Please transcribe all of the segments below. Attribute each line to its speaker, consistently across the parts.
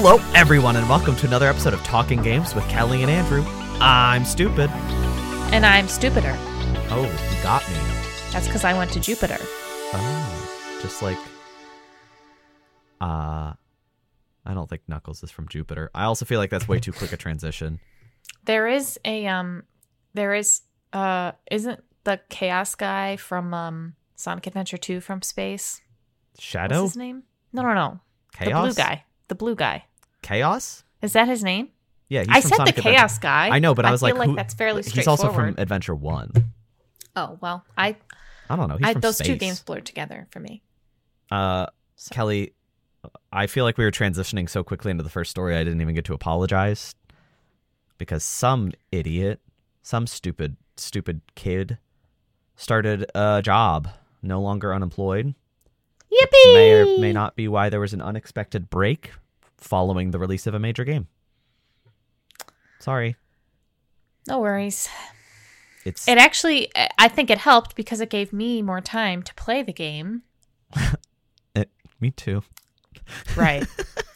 Speaker 1: Hello, everyone, and welcome to another episode of Talking Games with Kellie and Andrew. I'm stupid.
Speaker 2: And I'm stupider.
Speaker 1: Oh, you got me.
Speaker 2: That's because I went to Jupiter.
Speaker 1: Oh, just like. Uh, I don't think Knuckles is from Jupiter. I also feel like that's way too quick a transition.
Speaker 2: There is a um, there is uh, isn't the chaos guy from um Sonic Adventure Two from space?
Speaker 1: Shadow?
Speaker 2: What's his name? No, no, no.
Speaker 1: Chaos?
Speaker 2: The blue guy. The blue guy.
Speaker 1: Chaos?
Speaker 2: Is that his name?
Speaker 1: Yeah, he's
Speaker 2: I said
Speaker 1: Sonic
Speaker 2: the
Speaker 1: Adventure-
Speaker 2: chaos guy.
Speaker 1: I know, but I was
Speaker 2: feel
Speaker 1: like,
Speaker 2: like
Speaker 1: who-
Speaker 2: that's fairly
Speaker 1: He's also from Adventure One.
Speaker 2: Oh well, I,
Speaker 1: I don't know. He's
Speaker 2: I those
Speaker 1: space.
Speaker 2: two games blurred together for me.
Speaker 1: Uh,
Speaker 2: So-
Speaker 1: Kellie, I feel like we were transitioning so quickly into the first story, I didn't even get to apologize because some idiot, some stupid, stupid kid started a job, no longer unemployed.
Speaker 2: Yippee!
Speaker 1: May or may not be why there was an unexpected break following the release of a major game. Sorry.
Speaker 2: No worries.
Speaker 1: It's
Speaker 2: It actually, I think it helped because it gave me more time to play the game.
Speaker 1: me too.
Speaker 2: Right.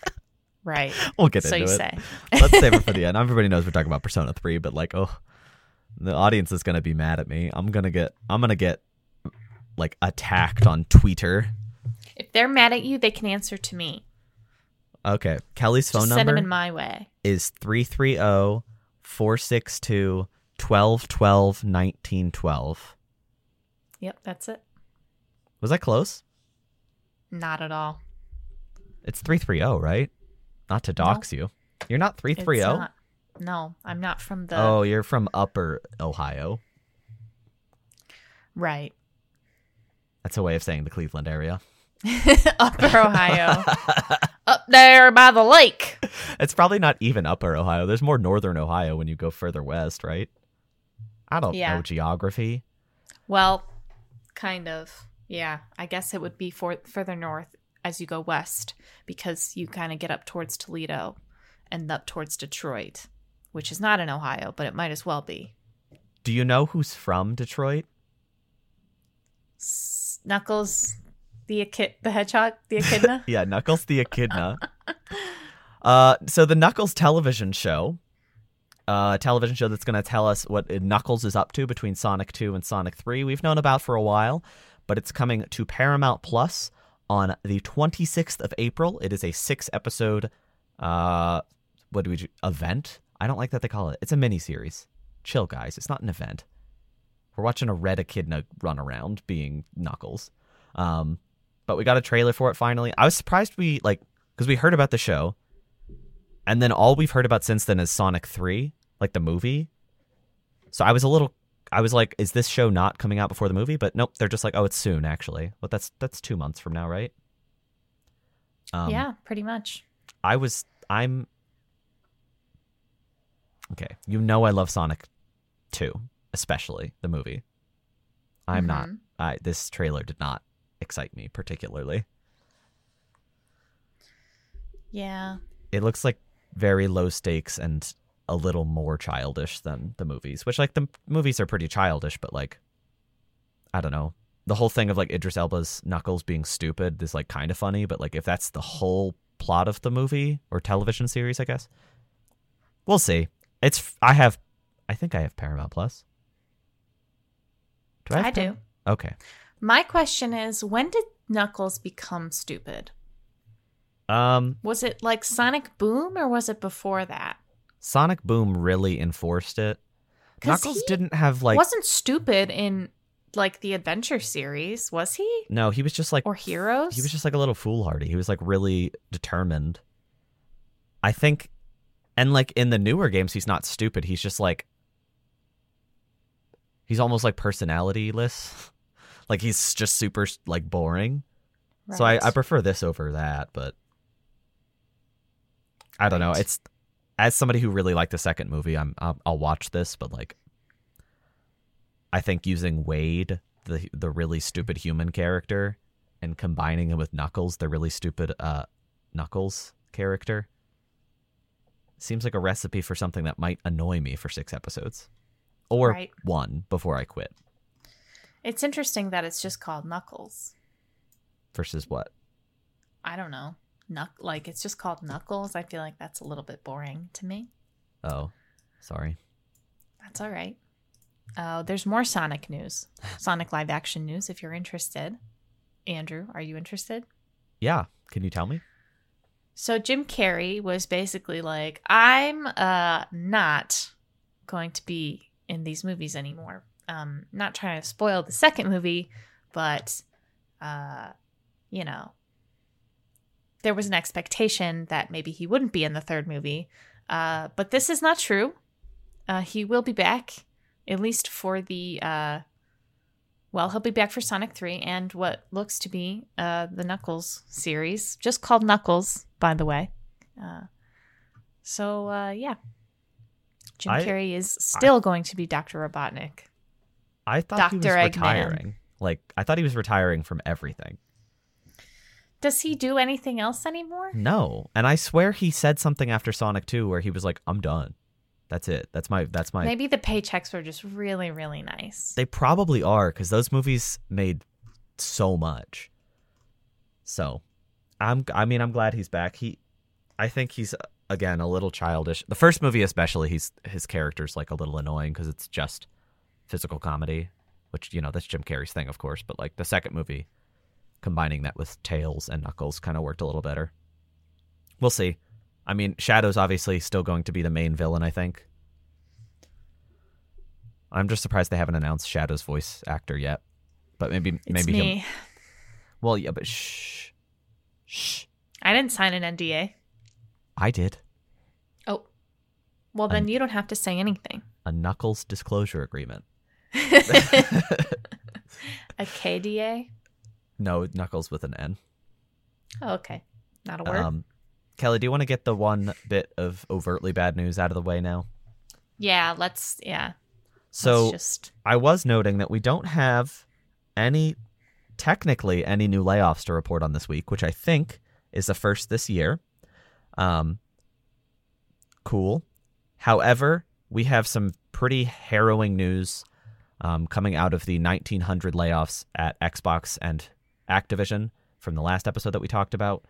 Speaker 2: right.
Speaker 1: We'll get
Speaker 2: so
Speaker 1: into
Speaker 2: you
Speaker 1: it.
Speaker 2: say.
Speaker 1: Let's save it for the end. Everybody knows we're talking about Persona 3, but like, oh, the audience is going to be mad at me. I'm going to get, I'm going to get like attacked on Twitter.
Speaker 2: If they're mad at you, they can answer to me.
Speaker 1: Okay. Kellie's phone
Speaker 2: Just send them in my way.
Speaker 1: is 330 462 1212 1912.
Speaker 2: Yep, that's it.
Speaker 1: Was that close?
Speaker 2: Not at all.
Speaker 1: It's 330, right? Not to dox you. You're not oh?
Speaker 2: It's
Speaker 1: 330?
Speaker 2: not. No, I'm not from the
Speaker 1: Oh, you're from Upper Ohio.
Speaker 2: right.
Speaker 1: That's a way of saying the Cleveland area.
Speaker 2: Upper Ohio. Up there by the lake.
Speaker 1: It's probably not even upper Ohio. There's more northern Ohio when you go further west, right? I don't
Speaker 2: Yeah.
Speaker 1: know geography.
Speaker 2: Well, kind of. Yeah, I guess it would be for further north as you go west because you kind of get up towards Toledo and up towards Detroit, which is not in Ohio, but it might as well be.
Speaker 1: Do you know who's from Detroit?
Speaker 2: S- Knuckles, the the hedgehog, the echidna.
Speaker 1: Yeah, Knuckles the Echidna. uh, so the Knuckles television show, uh, television show that's going to tell us what Knuckles is up to between Sonic 2 and Sonic 3. We've known about for a while, but it's coming to Paramount Plus on the 26th of April. It is a six episode, uh, what do we do? Event? I don't like that they call it. It's a mini series. Chill, guys. It's not an event. We're watching a red echidna run around being Knuckles. Um, but we got a trailer for it finally. I was surprised we like because we heard about the show, and then all we've heard about since then is Sonic Three, like the movie. So I was a little, I was like, is this show not coming out before the movie? But nope, they're just like, oh, it's soon actually. But that's that's two months from now, right? Um,
Speaker 2: yeah, pretty much.
Speaker 1: I was, I'm. Okay, you know I love Sonic Two, especially the movie. I'm not.
Speaker 2: Mhm.
Speaker 1: I this trailer did not excite me particularly.
Speaker 2: Yeah.
Speaker 1: it looks like very low stakes and a little more childish than the movies which like the movies are pretty childish but like i don't know the whole thing of like idris elba's knuckles being stupid is like kind of funny but like if that's the whole plot of the movie or television series i guess we'll see it's I have i think i have paramount plus do i, have
Speaker 2: I do.
Speaker 1: Okay
Speaker 2: My question is when did Knuckles become stupid?
Speaker 1: um
Speaker 2: Was it like Sonic Boom or was it before that?
Speaker 1: sonic boom really enforced it. knuckles didn't have like
Speaker 2: wasn't stupid in like the adventure series, was he?
Speaker 1: no he was just like
Speaker 2: Or Heroes?
Speaker 1: He was just like a little foolhardy. He was like really determined. I think, and like in the newer games, he's not stupid. He's just like, he's almost like personalityless. Like he's just super like boring. So I, I prefer this over that, but I don't know. It's as somebody who really liked the second movie, I'm I'll, I'll watch this, but like, I think using Wade, the the really stupid human character, and combining him with Knuckles, the really stupid uh Knuckles character, seems like a recipe for something that might annoy me for six episodes, or
Speaker 2: Right.
Speaker 1: one before I quit.
Speaker 2: It's interesting that it's just called Knuckles.
Speaker 1: Versus what?
Speaker 2: I don't know. Knuck like it's just called Knuckles. I feel like that's a little bit boring to me.
Speaker 1: Oh, sorry.
Speaker 2: That's all right. Uh, there's more Sonic news, Sonic live action news. If you're interested, Andrew, are you interested?
Speaker 1: Yeah. Can you tell me?
Speaker 2: So Jim Carrey was basically like, "I'm uh not going to be in these movies anymore. Um, not trying to spoil the second movie, but uh, you know, there was an expectation that maybe he wouldn't be in the third movie. Uh, but this is not true. Uh, he will be back, at least for the uh, well, he'll be back for Sonic 3 and what looks to be uh, the Knuckles series, just called Knuckles, by the way. Uh, so, uh, yeah. Jim
Speaker 1: I-
Speaker 2: Carrey is still going to be Dr. Robotnik.
Speaker 1: I thought he was
Speaker 2: Dr. Eggman.
Speaker 1: retiring. Like I thought he was retiring from everything.
Speaker 2: Does he do anything else anymore?
Speaker 1: No, and I swear he said something after Sonic 2 where he was like, "I'm done. That's it. That's my. That's my."
Speaker 2: Maybe the paychecks were just really, really nice.
Speaker 1: They probably are because those movies made so much. So, I'm. I mean, I'm glad he's back. He, I think he's again a little childish. The first movie, especially, he's his character's like a little annoying because it's just physical comedy, which you know that's Jim Carrey's thing, of course. But like the second movie, combining that with Tails and Knuckles, kind of worked a little better. We'll see. I mean, Shadow's obviously still going to be the main villain. I think. I'm just surprised they haven't announced Shadow's voice actor yet. But maybe
Speaker 2: It's
Speaker 1: maybe
Speaker 2: me.
Speaker 1: him. Well, yeah, but shh, shh.
Speaker 2: I didn't sign an NDA.
Speaker 1: I did
Speaker 2: Oh. Well, then you don't have to say anything.
Speaker 1: a Knuckles disclosure agreement.
Speaker 2: A KDA?
Speaker 1: no, Knuckles with an N.
Speaker 2: Oh, okay. Not a word.
Speaker 1: Um, Kellie, do you want to get the one bit of overtly bad news out of the way now?
Speaker 2: yeah, let's, yeah.
Speaker 1: So
Speaker 2: let's just.
Speaker 1: I was noting that we don't have any, technically, any new layoffs to report on this week, which I think is the first this year. Um, cool. However, we have some pretty harrowing news um, coming out of the 1900 layoffs at Xbox and Activision from the last episode that we talked about.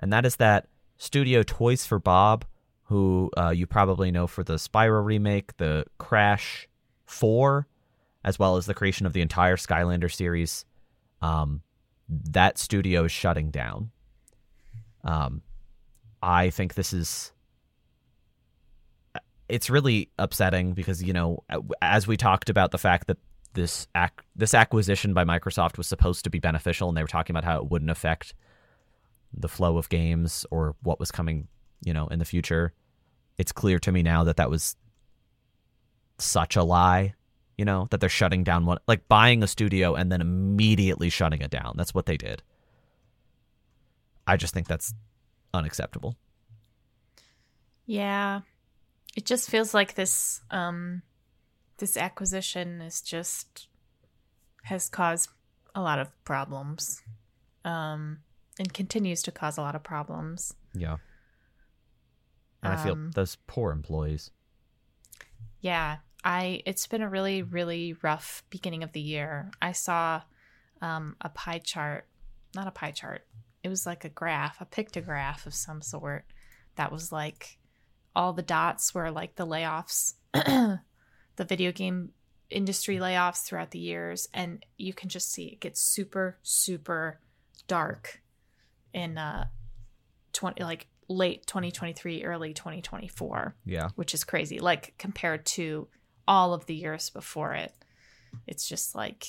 Speaker 1: And that is that studio Toys for Bob, who uh, you probably know for the Spyro remake, the Crash 4, as well as the creation of the entire Skylander series, um, that studio is shutting down. Um, I think this is it's really upsetting because you know as we talked about the fact that this ac- this acquisition by Microsoft was supposed to be beneficial and they were talking about how it wouldn't affect the flow of games or what was coming you know in the future it's clear to me now that that was such a lie you know that they're shutting down one like buying a studio and then immediately shutting it down. That's what they did. I just think that's unacceptable.
Speaker 2: Yeah. It just feels like this um this acquisition is just has caused a lot of problems. Um and continues to cause a lot of problems.
Speaker 1: yeah and i feel
Speaker 2: Um,
Speaker 1: those poor employees
Speaker 2: Yeah, I it's been a really really rough beginning of the year. I saw um a pie chart, not a pie chart. It was like a graph, a pictograph of some sort that was like all the dots were like the layoffs, the video game industry layoffs throughout the years and you can just see it gets super super dark in uh 20 like late 2023 early 2024
Speaker 1: yeah
Speaker 2: which is crazy. Like compared to all of the years before it, it's just like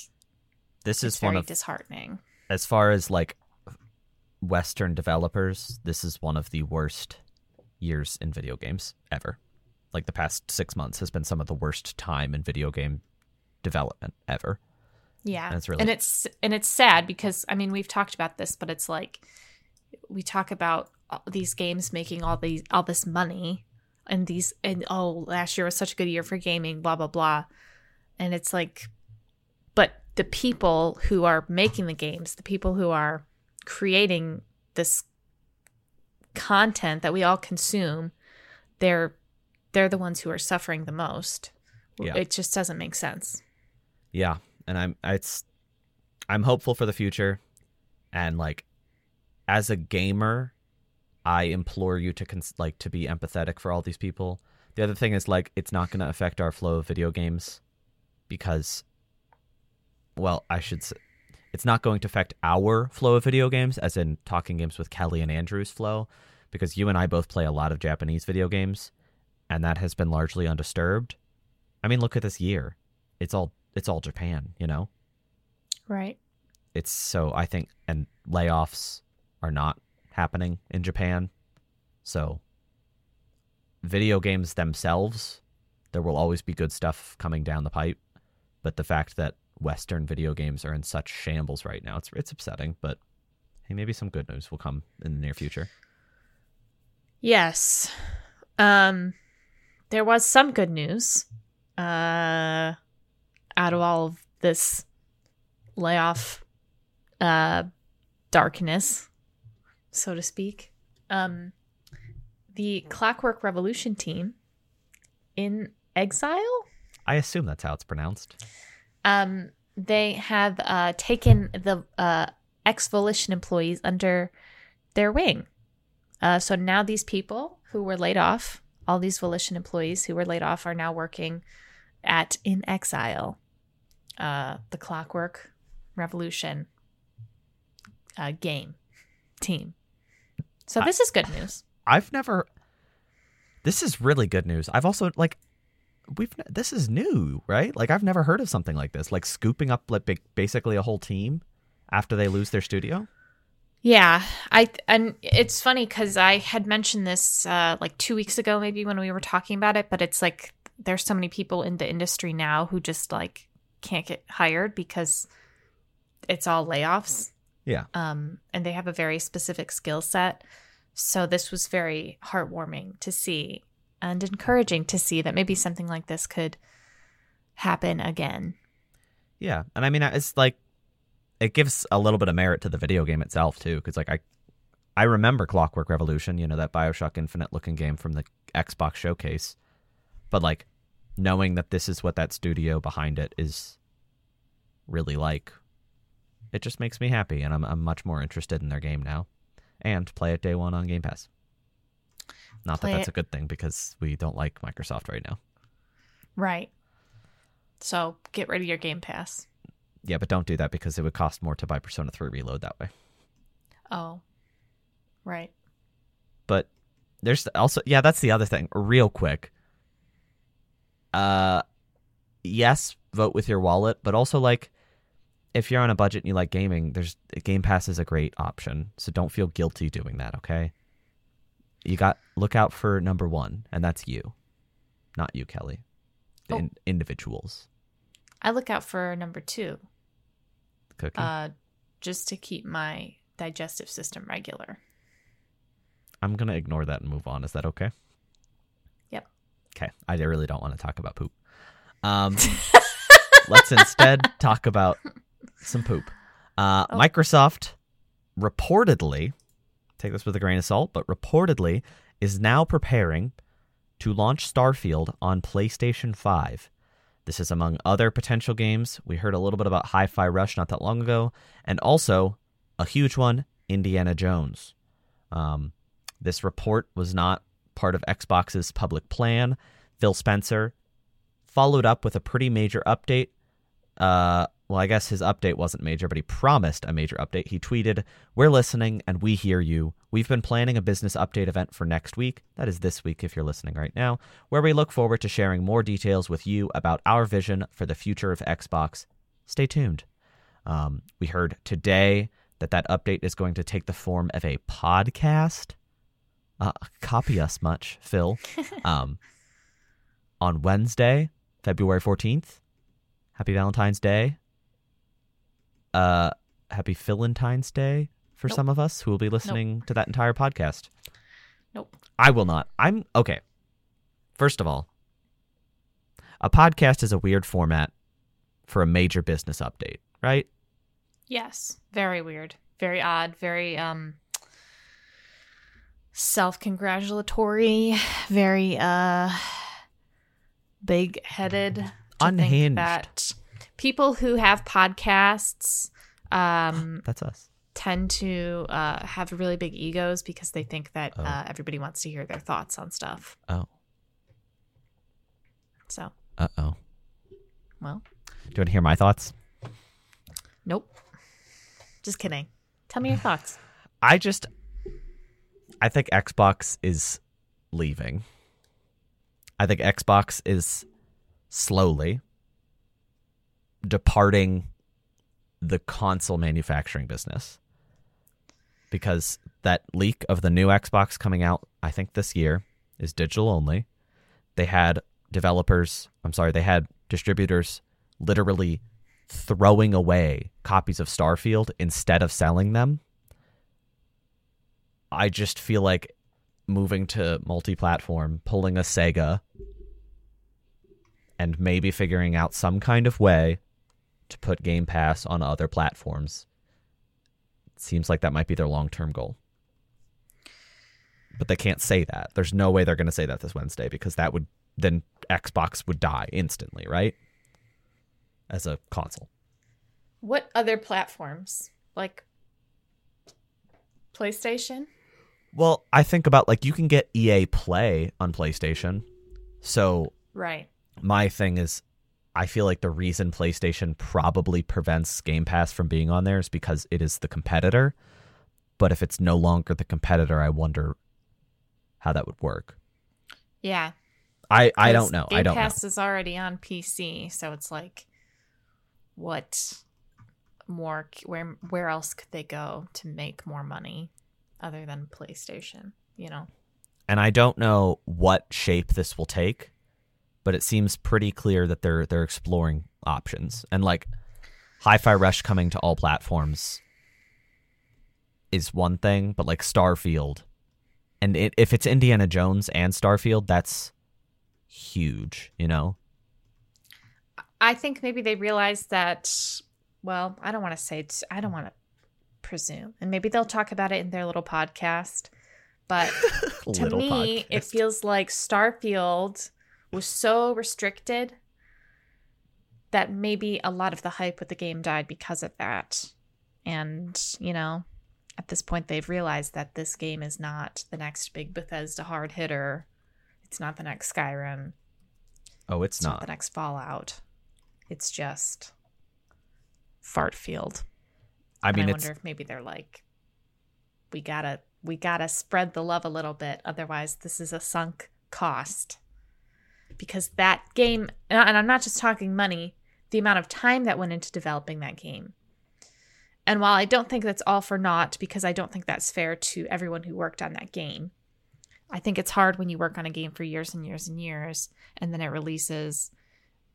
Speaker 1: this is one
Speaker 2: very
Speaker 1: of
Speaker 2: disheartening.
Speaker 1: as far as like western developers this is one of the worst years in video games ever. Like the past six months has been some of the worst time in video game development ever.
Speaker 2: Yeah,
Speaker 1: That's really-
Speaker 2: and it's and it's sad because I mean we've talked about this, but it's like we talk about uh, these games making all these all this money and these and oh last year was such a good year for gaming, blah blah blah, and it's like, but the people who are making the games, the people who are creating this content that we all consume, they're they're the ones who are suffering the most.
Speaker 1: Yeah.
Speaker 2: It just doesn't make sense.
Speaker 1: yeah and i'm it's i'm hopeful for the future and like as a gamer I implore you to cons- like to be empathetic for all these people. The other thing is like it's not going to affect our flow of video games because well, I should say it's not going to affect our flow of video games as in talking games with Kellie and Andrew's flow because you and I both play a lot of Japanese video games and that has been largely undisturbed. I mean, look at this year. It's all it's all Japan, you know?
Speaker 2: Right.
Speaker 1: It's so I think and layoffs are not happening in Japan. So video games themselves, there will always be good stuff coming down the pipe, but the fact that western video games are in such shambles right now, it's it's upsetting, but hey, maybe some good news will come in the near future.
Speaker 2: Yes. Um there was some good news. Uh out of all of this layoff uh darkness, so to speak. Um the Clockwork Revolution team in exile
Speaker 1: I assume that's how it's pronounced.
Speaker 2: Um, they have uh, taken the uh, ex Volition employees under their wing. Uh, so now these people who were laid off, all these Volition employees who were laid off, are now working at inXile, uh, the Clockwork Revolution uh, game team. So this is good news.
Speaker 1: I've never. This is really good news. I've also like, we've this is new, right? Like I've never heard of something like this. Like scooping up like basically a whole team after they lose their studio.
Speaker 2: Yeah, I and it's funny because I had mentioned this uh, like two weeks ago, maybe when we were talking about it. But it's like there's so many people in the industry now who just like can't get hired because it's all layoffs.
Speaker 1: Yeah.
Speaker 2: Um, and they have a very specific skill set. So this was very heartwarming to see and encouraging to see that maybe something like this could happen again.
Speaker 1: Yeah, and I mean it's like it gives a little bit of merit to the video game itself too, because like I, I remember Clockwork Revolution, you know that Bioshock Infinite looking game from the Xbox showcase, but like knowing that this is what that studio behind it is really like, it just makes me happy, and I'm I'm much more interested in their game now, and play it day one on Game Pass. Not
Speaker 2: Play
Speaker 1: that that's
Speaker 2: it-
Speaker 1: a good thing because we don't like Microsoft right now.
Speaker 2: Right. So get rid of your Game Pass.
Speaker 1: Yeah, but don't do that because it would cost more to buy Persona 3 Reload that way.
Speaker 2: Oh, right.
Speaker 1: but there's also yeah that's the other thing real quick uh yes vote with your wallet but also like if you're on a budget and you like gaming there's game pass is a great option so don't feel guilty doing that okay you got look out for number one and that's you not you kellie the
Speaker 2: Oh.
Speaker 1: in- individuals
Speaker 2: I look out for number two,
Speaker 1: cookie
Speaker 2: uh, just to keep my digestive system regular.
Speaker 1: i'm gonna ignore that and move on is that okay
Speaker 2: Yep.
Speaker 1: okay i really don't want to talk about poop um let's instead talk about some poop. Uh,
Speaker 2: Oh.
Speaker 1: Microsoft reportedly, take this with a grain of salt, but reportedly is now preparing to launch Starfield on PlayStation 5. This is among other potential games. We heard a little bit about Hi Fi Rush not that long ago, and also a huge one Indiana Jones. Um, this report was not part of Xbox's public plan. Phil Spencer followed up with a pretty major update uh, well, I guess his update wasn't major, but he promised a major update. He tweeted, We're listening and we hear you. We've been planning a business update event for next week. That is this week if you're listening right now, where we look forward to sharing more details with you about our vision for the future of Xbox. Stay tuned. Um, we heard today that that update is going to take the form of a podcast. Uh, copy us much, Phil. um, on Wednesday, February 14th. Happy Valentine's Day. Uh, happy Valentine's Day for
Speaker 2: Nope.
Speaker 1: some of us who will be listening to that entire podcast.
Speaker 2: Nope.
Speaker 1: I will not. I'm okay. First of all, a podcast is a weird format for a major business update, right?
Speaker 2: Yes. Very weird. Very odd. Very um self-congratulatory. Very uh big-headed.
Speaker 1: Unhinged.
Speaker 2: That people who have podcasts um
Speaker 1: That's us.
Speaker 2: tend to uh, have really big egos because they think that
Speaker 1: Oh.
Speaker 2: uh, everybody wants to hear their thoughts on stuff.
Speaker 1: Oh.
Speaker 2: So,
Speaker 1: Uh oh.
Speaker 2: well,
Speaker 1: Do you want to hear my thoughts?
Speaker 2: nope. Just kidding. Tell me your thoughts.
Speaker 1: I just I think Xbox is leaving. I think Xbox is slowly departing the console manufacturing business. Because that leak of the new Xbox coming out, I think this year, is digital only. They had developers, I'm sorry, they had distributors literally throwing away copies of Starfield instead of selling them. I just feel like moving to multi-platform, pulling a Sega, and maybe figuring out some kind of way to put Game Pass on other platforms. Seems like that might be their long-term goal. But they can't say that. There's no way they're going to say that this Wednesday because that would then Xbox would die instantly, right? As a console.
Speaker 2: What other platforms? Like PlayStation?
Speaker 1: Well, I think about like you can get EA Play on PlayStation. So
Speaker 2: Right.
Speaker 1: my thing is I feel like the reason PlayStation probably prevents Game Pass from being on there is because it is the competitor. But if it's no longer the competitor, I wonder how that would work.
Speaker 2: Yeah.
Speaker 1: I, I don't know.
Speaker 2: Game
Speaker 1: I don't
Speaker 2: Pass is already on PC, so it's like, what more? Where where else could they go to make more money other than PlayStation? You know.
Speaker 1: know. And I don't know what shape this will take, but it seems pretty clear that they're they're exploring options. And like Hi-Fi Rush coming to all platforms is one thing, but like Starfield and it, if it's Indiana Jones and Starfield, that's huge, you know.
Speaker 2: I think maybe they realized that. Well, I don't want to say. I don't want to presume, and maybe they'll talk about it in their little podcast. But to me, it feels like Starfield was so restricted that maybe a lot of the hype with the game died because of that. And, you know, at this point, they've realized that this game is not the next big Bethesda hard hitter. It's not the next Skyrim.
Speaker 1: Oh, it's
Speaker 2: It's not,
Speaker 1: not.
Speaker 2: the next Fallout. It's just Fartfield.
Speaker 1: I
Speaker 2: And
Speaker 1: mean,
Speaker 2: I wonder if maybe they're like, we gotta we gotta spread the love a little bit, otherwise this is a sunk cost. Because that game, and I'm not just talking money, the amount of time that went into developing that game. And while I don't think that's all for naught, because I don't think that's fair to everyone who worked on that game, I think it's hard when you work on a game for years and years and years, and then it releases,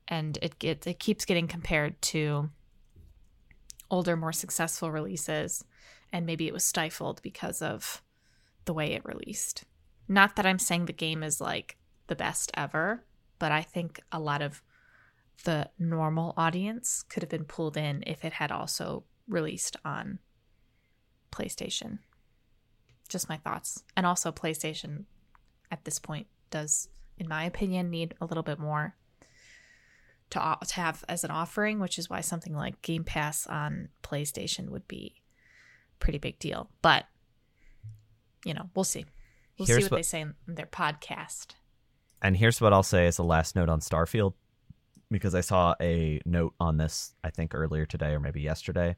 Speaker 2: and it gets it keeps getting compared to older, more successful releases, and maybe it was stifled because of the way it released. Not that I'm saying the game is like the best ever, but I think a lot of the normal audience could have been pulled in if it had also released on PlayStation. Just my thoughts. And also, PlayStation at this point does, in my opinion, need a little bit more to, to have as an offering, which is why something like Game Pass on PlayStation would be a pretty big deal. But you know, we'll see. We'll
Speaker 1: Here's
Speaker 2: see what,
Speaker 1: what-
Speaker 2: they say in their podcast.
Speaker 1: And here's what I'll say as a last note on Starfield, because I saw a note on this, I think earlier today or maybe yesterday.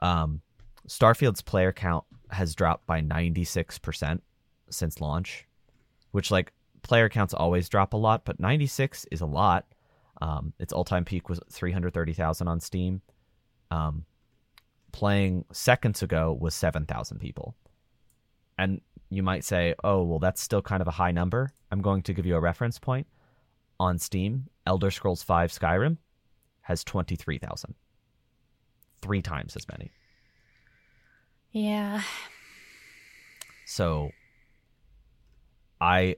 Speaker 1: Um, Starfield's player count has dropped by 96% since launch, which, like, player counts always drop a lot, but 96 is a lot. Um, its all time peak was 330,000 on Steam. Um, playing seconds ago was 7,000 people. And you might say, oh, well, that's still kind of a high number. I'm going to give you a reference point. On Steam, Elder Scrolls V Skyrim has 23,000. Three times as many.
Speaker 2: Yeah.
Speaker 1: So I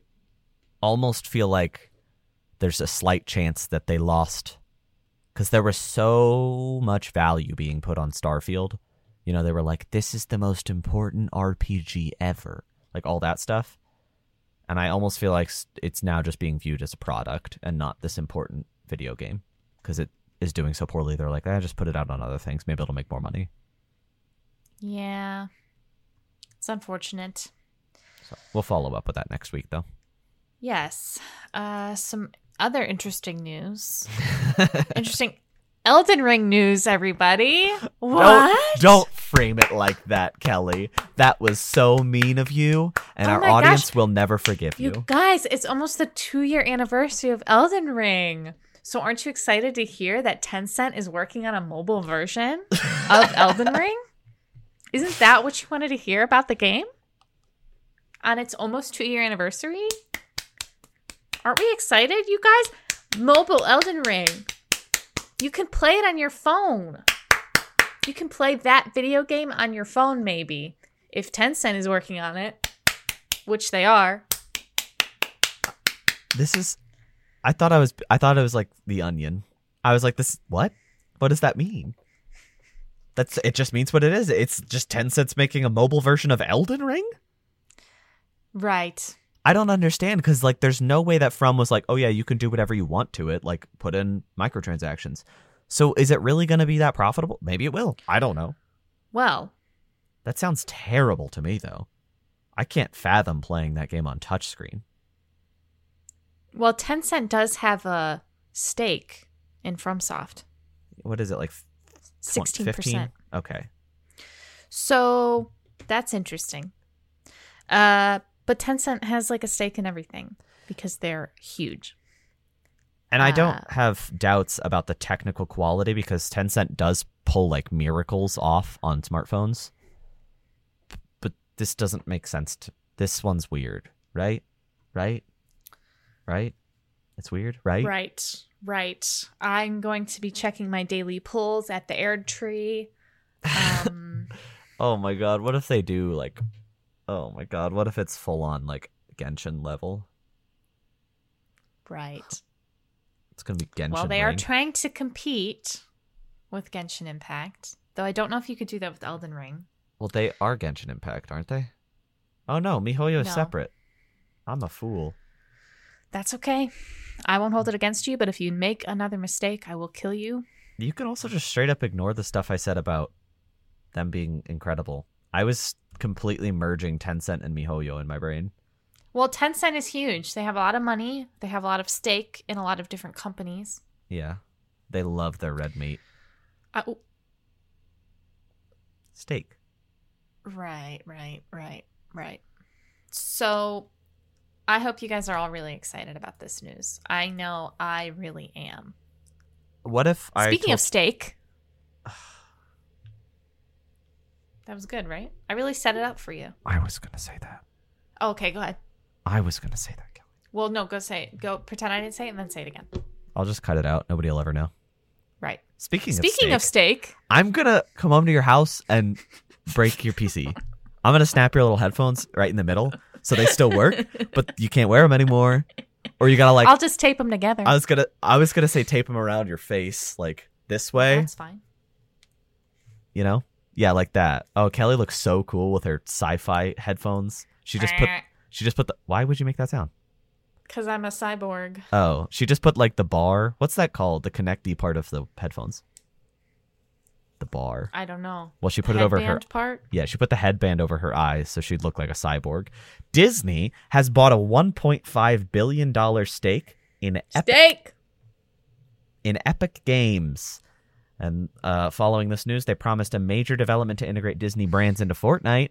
Speaker 1: almost feel like there's a slight chance that they lost because there was so much value being put on Starfield. You know, they were like, this is the most important RPG ever. Like all that stuff. And I almost feel like it's now just being viewed as a product and not this important video game because it is doing so poorly. They're like, I just put it out on other things. Maybe it'll make more money.
Speaker 2: Yeah. It's unfortunate.
Speaker 1: So we'll follow up with that next week, though.
Speaker 2: Yes. Uh some other interesting news. interesting Elden Ring news, everybody. What?
Speaker 1: Don't, don't frame it like that, Kellie. That was so mean of you, and
Speaker 2: Oh
Speaker 1: our audience
Speaker 2: gosh.
Speaker 1: will never forgive
Speaker 2: You
Speaker 1: you.
Speaker 2: guys, it's almost the two year anniversary of Elden Ring. So aren't you excited to hear that Tencent is working on a mobile version of Elden Ring? Isn't that what you wanted to hear about the game? On its almost two year anniversary? Aren't we excited, you guys? Mobile Elden Ring. You can play it on your phone. You can play that video game on your phone, maybe. If Tencent is working on it, which they are.
Speaker 1: This is. I thought I was. I thought it was like the Onion. I was like, this. What? What does that mean? That's. It just means what it is. It's just Tencent's making a mobile version of Elden Ring.
Speaker 2: Right.
Speaker 1: I don't understand because like, there's no way that From was like, oh yeah, you can do whatever you want to it, like put in microtransactions. So is it really going to be that profitable? Maybe it will. I don't know.
Speaker 2: Well,
Speaker 1: That sounds terrible to me though. I can't fathom playing that game on touchscreen.
Speaker 2: well, Tencent does have a stake in FromSoft,
Speaker 1: What is it like?
Speaker 2: Sixteen percent.
Speaker 1: Okay.
Speaker 2: So that's interesting. Uh, but Tencent has like a stake in everything because they're huge.
Speaker 1: And I
Speaker 2: Uh,
Speaker 1: don't have doubts about the technical quality because Tencent does pull like miracles off on smartphones. But this doesn't make sense to this one's weird, right? Right? Right? It's weird, right?
Speaker 2: Right, right. I'm going to be checking my daily pulls at the Erdtree. Um,
Speaker 1: Oh my god, what if they do like Oh my god, what if it's full on like Genshin level?
Speaker 2: right.
Speaker 1: It's going to be Genshin.
Speaker 2: Well, they are trying to compete with Genshin Impact, though I don't know if you could do that with Elden Ring.
Speaker 1: well, they are Genshin Impact, aren't they? Oh no, MiHoYo is
Speaker 2: No.
Speaker 1: separate. I'm a fool.
Speaker 2: That's okay. I won't hold it against you, but if you make another mistake, I will kill you.
Speaker 1: You can also just straight up ignore the stuff I said about them being incredible. I was completely merging Tencent and MiHoYo in my brain.
Speaker 2: Well, Tencent is huge. They have a lot of money. They have a lot of stake in a lot of different companies.
Speaker 1: Yeah. They love their red meat.
Speaker 2: Uh, oh,
Speaker 1: Steak.
Speaker 2: right, right, right, right. So, I hope you guys are all really excited about this news. I know I really am.
Speaker 1: What if I
Speaker 2: Speaking
Speaker 1: told-
Speaker 2: of steak, that was good, right? I really set it up for you.
Speaker 1: I was going to say that.
Speaker 2: Okay, go ahead.
Speaker 1: I was going to say that, Kellie.
Speaker 2: Well, no, go say it. Go pretend I didn't say it and then say it again.
Speaker 1: I'll just cut it out. Nobody will ever know.
Speaker 2: Right.
Speaker 1: Speaking,
Speaker 2: Speaking
Speaker 1: of
Speaker 2: of
Speaker 1: steak,
Speaker 2: steak,
Speaker 1: I'm going to come home to your house and break your PC. I'm going to snap your little headphones right in the middle so they still work, but you can't wear them anymore. Or you got to like
Speaker 2: I'll just tape them together.
Speaker 1: I was to I was going to say tape them around your face like this way.
Speaker 2: That's fine.
Speaker 1: you know yeah like that oh kellie looks so cool with her sci-fi headphones she just put she just put the why would you make that sound
Speaker 2: Because I'm a cyborg.
Speaker 1: oh she just put like the bar what's that called the connecty part of the headphones the bar
Speaker 2: I don't know.
Speaker 1: well she put it over her
Speaker 2: part.
Speaker 1: yeah she put the headband over her eyes so she'd look like a cyborg disney has bought a 1.5 billion dollar stake in epic
Speaker 2: Steak.
Speaker 1: in Epic Games. And uh, following this news, they promised a major development to integrate Disney brands into Fortnite.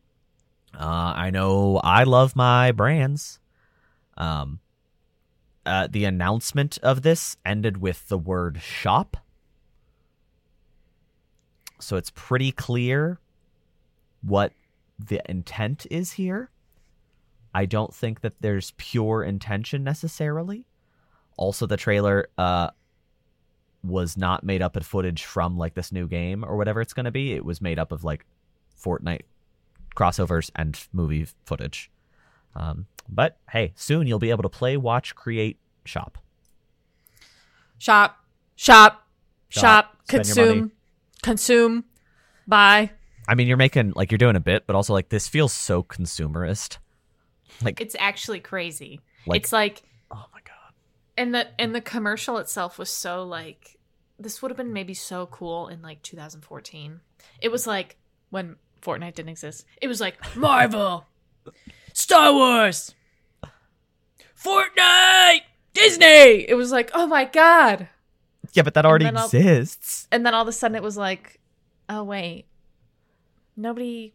Speaker 1: Uh, I know I love my brands. Um, uh, the announcement of this ended with the word shop. So it's pretty clear what the intent is here. I don't think that there's pure intention necessarily. Also, the trailer uh, was not made up of footage from like this new game or whatever it's going to be. It was made up of like Fortnite crossovers and movie footage. Um, but hey, soon you'll be able to play, watch, create, shop.
Speaker 2: Shop. Shop.
Speaker 1: Shop.
Speaker 2: Shop.
Speaker 1: Spend your money.
Speaker 2: Consume. Consume. Buy.
Speaker 1: I mean, you're making like you're doing a bit, but also like this feels so consumerist. Like,
Speaker 2: It's actually crazy.
Speaker 1: Like-
Speaker 2: it's like
Speaker 1: oh my god,
Speaker 2: and the and the commercial itself was so like this would have been maybe so cool in like 2014 it was like when Fortnite didn't exist. It was like Marvel, Star Wars, Fortnite, Disney. It was like, oh my god.
Speaker 1: Yeah, but that already
Speaker 2: I'll-
Speaker 1: exists.
Speaker 2: And then all of a sudden it was like, oh wait, nobody,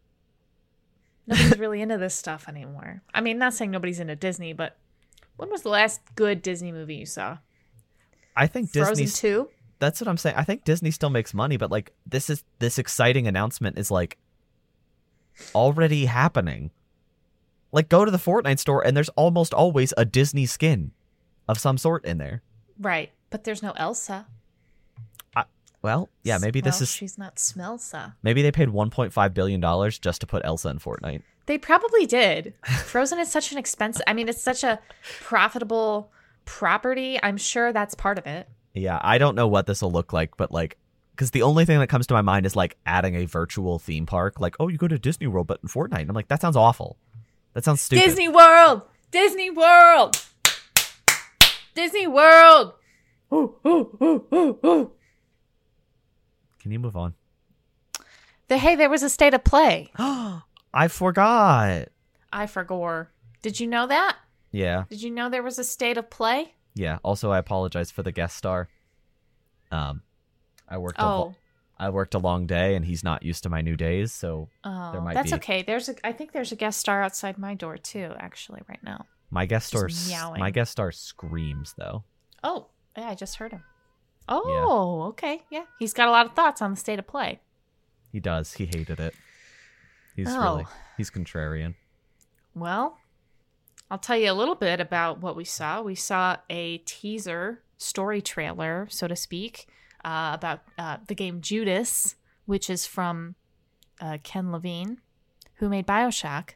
Speaker 2: nobody's really into this stuff anymore. I mean, not saying nobody's into Disney, but when was the last good Disney movie you saw?
Speaker 1: I think
Speaker 2: Frozen Two.
Speaker 1: That's what I'm saying. I think Disney still makes money, but like this is this exciting announcement is like already happening. Like go to the Fortnite store and there's almost always a Disney skin of some sort in there.
Speaker 2: Right, but there's no Elsa.
Speaker 1: Well, yeah, maybe this
Speaker 2: Well,
Speaker 1: is
Speaker 2: she's not Smelsa.
Speaker 1: maybe they paid 1.5 billion dollars just to put Elsa in Fortnite.
Speaker 2: They probably did. Frozen is such an expensive. I mean, it's such a profitable property. I'm sure that's part of it.
Speaker 1: Yeah, I don't know what this will look like, but like because the only thing that comes to my mind is like adding a virtual theme park. Like, oh, you go to Disney World, but in Fortnite. And I'm like, that sounds awful. That sounds stupid.
Speaker 2: Disney World. Disney World. Disney World. Ooh, ooh, ooh, ooh, ooh.
Speaker 1: Can you move on?
Speaker 2: The hey, there was a state of play.
Speaker 1: I forgot.
Speaker 2: I forgot. Did you know that?
Speaker 1: Yeah,
Speaker 2: Did you know there was a state of play?
Speaker 1: Yeah. Also, I apologize for the guest star. Um, I worked. A,
Speaker 2: Oh,
Speaker 1: lo- I worked a long day, and he's not used to my new days. So
Speaker 2: oh,
Speaker 1: There might
Speaker 2: that's
Speaker 1: be.
Speaker 2: okay. There's a. I think there's a guest star outside my door too. Actually, right now.
Speaker 1: my guest star,
Speaker 2: Just
Speaker 1: s-
Speaker 2: meowing.
Speaker 1: my guest star screams though.
Speaker 2: Oh, yeah, I just heard him. Oh, okay. Yeah, he's got a lot of thoughts on the state of play.
Speaker 1: He does. He hated it. He's
Speaker 2: Oh.
Speaker 1: really he's contrarian.
Speaker 2: Well, I'll tell you a little bit about what we saw. We saw a teaser story trailer, so to speak, uh, about uh, the game Judas, which is from uh, Ken Levine, who made Bioshock,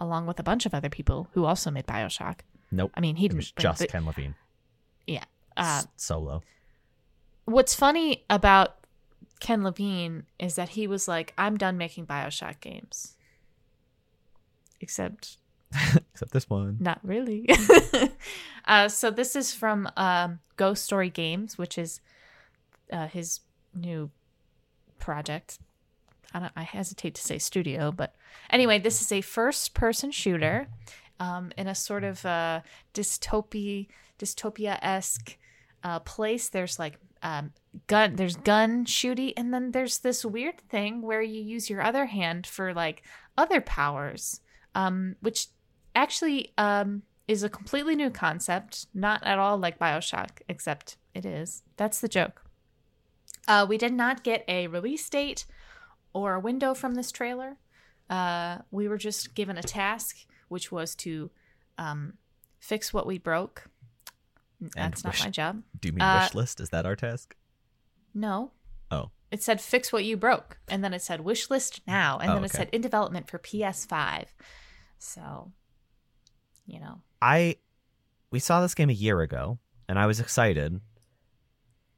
Speaker 2: along with a bunch of other people who also made Bioshock.
Speaker 1: Nope.
Speaker 2: I mean, he
Speaker 1: was just Ken Levine.
Speaker 2: yeah. Uh,
Speaker 1: S- solo.
Speaker 2: what's funny about Ken Levine is that he was like, I'm done making Bioshock games. Except
Speaker 1: Except this one.
Speaker 2: Not really. uh, so this is from um, Ghost Story Games, which is uh, his new project. I, don't, I hesitate to say studio, but anyway, this is a first-person shooter um, in a sort of uh, dystopia dystopia esque uh, place. There's like um, gun. There's gun shooty, and then there's this weird thing where you use your other hand for like other powers, um, which actually um, is a completely new concept, not at all like Bioshock, except it is. That's the joke. Uh, we did not get a release date or a window from this trailer. Uh, we were just given a task, which was to um, fix what we broke. That's not my job.
Speaker 1: Do you mean
Speaker 2: Uh,
Speaker 1: wish list? Is that our task?
Speaker 2: No.
Speaker 1: Oh.
Speaker 2: It said fix what you broke. And then it said wish list now. And
Speaker 1: Oh,
Speaker 2: then it
Speaker 1: okay.
Speaker 2: said in development for PS5. So, you know.
Speaker 1: I we saw this game a year ago and I was excited.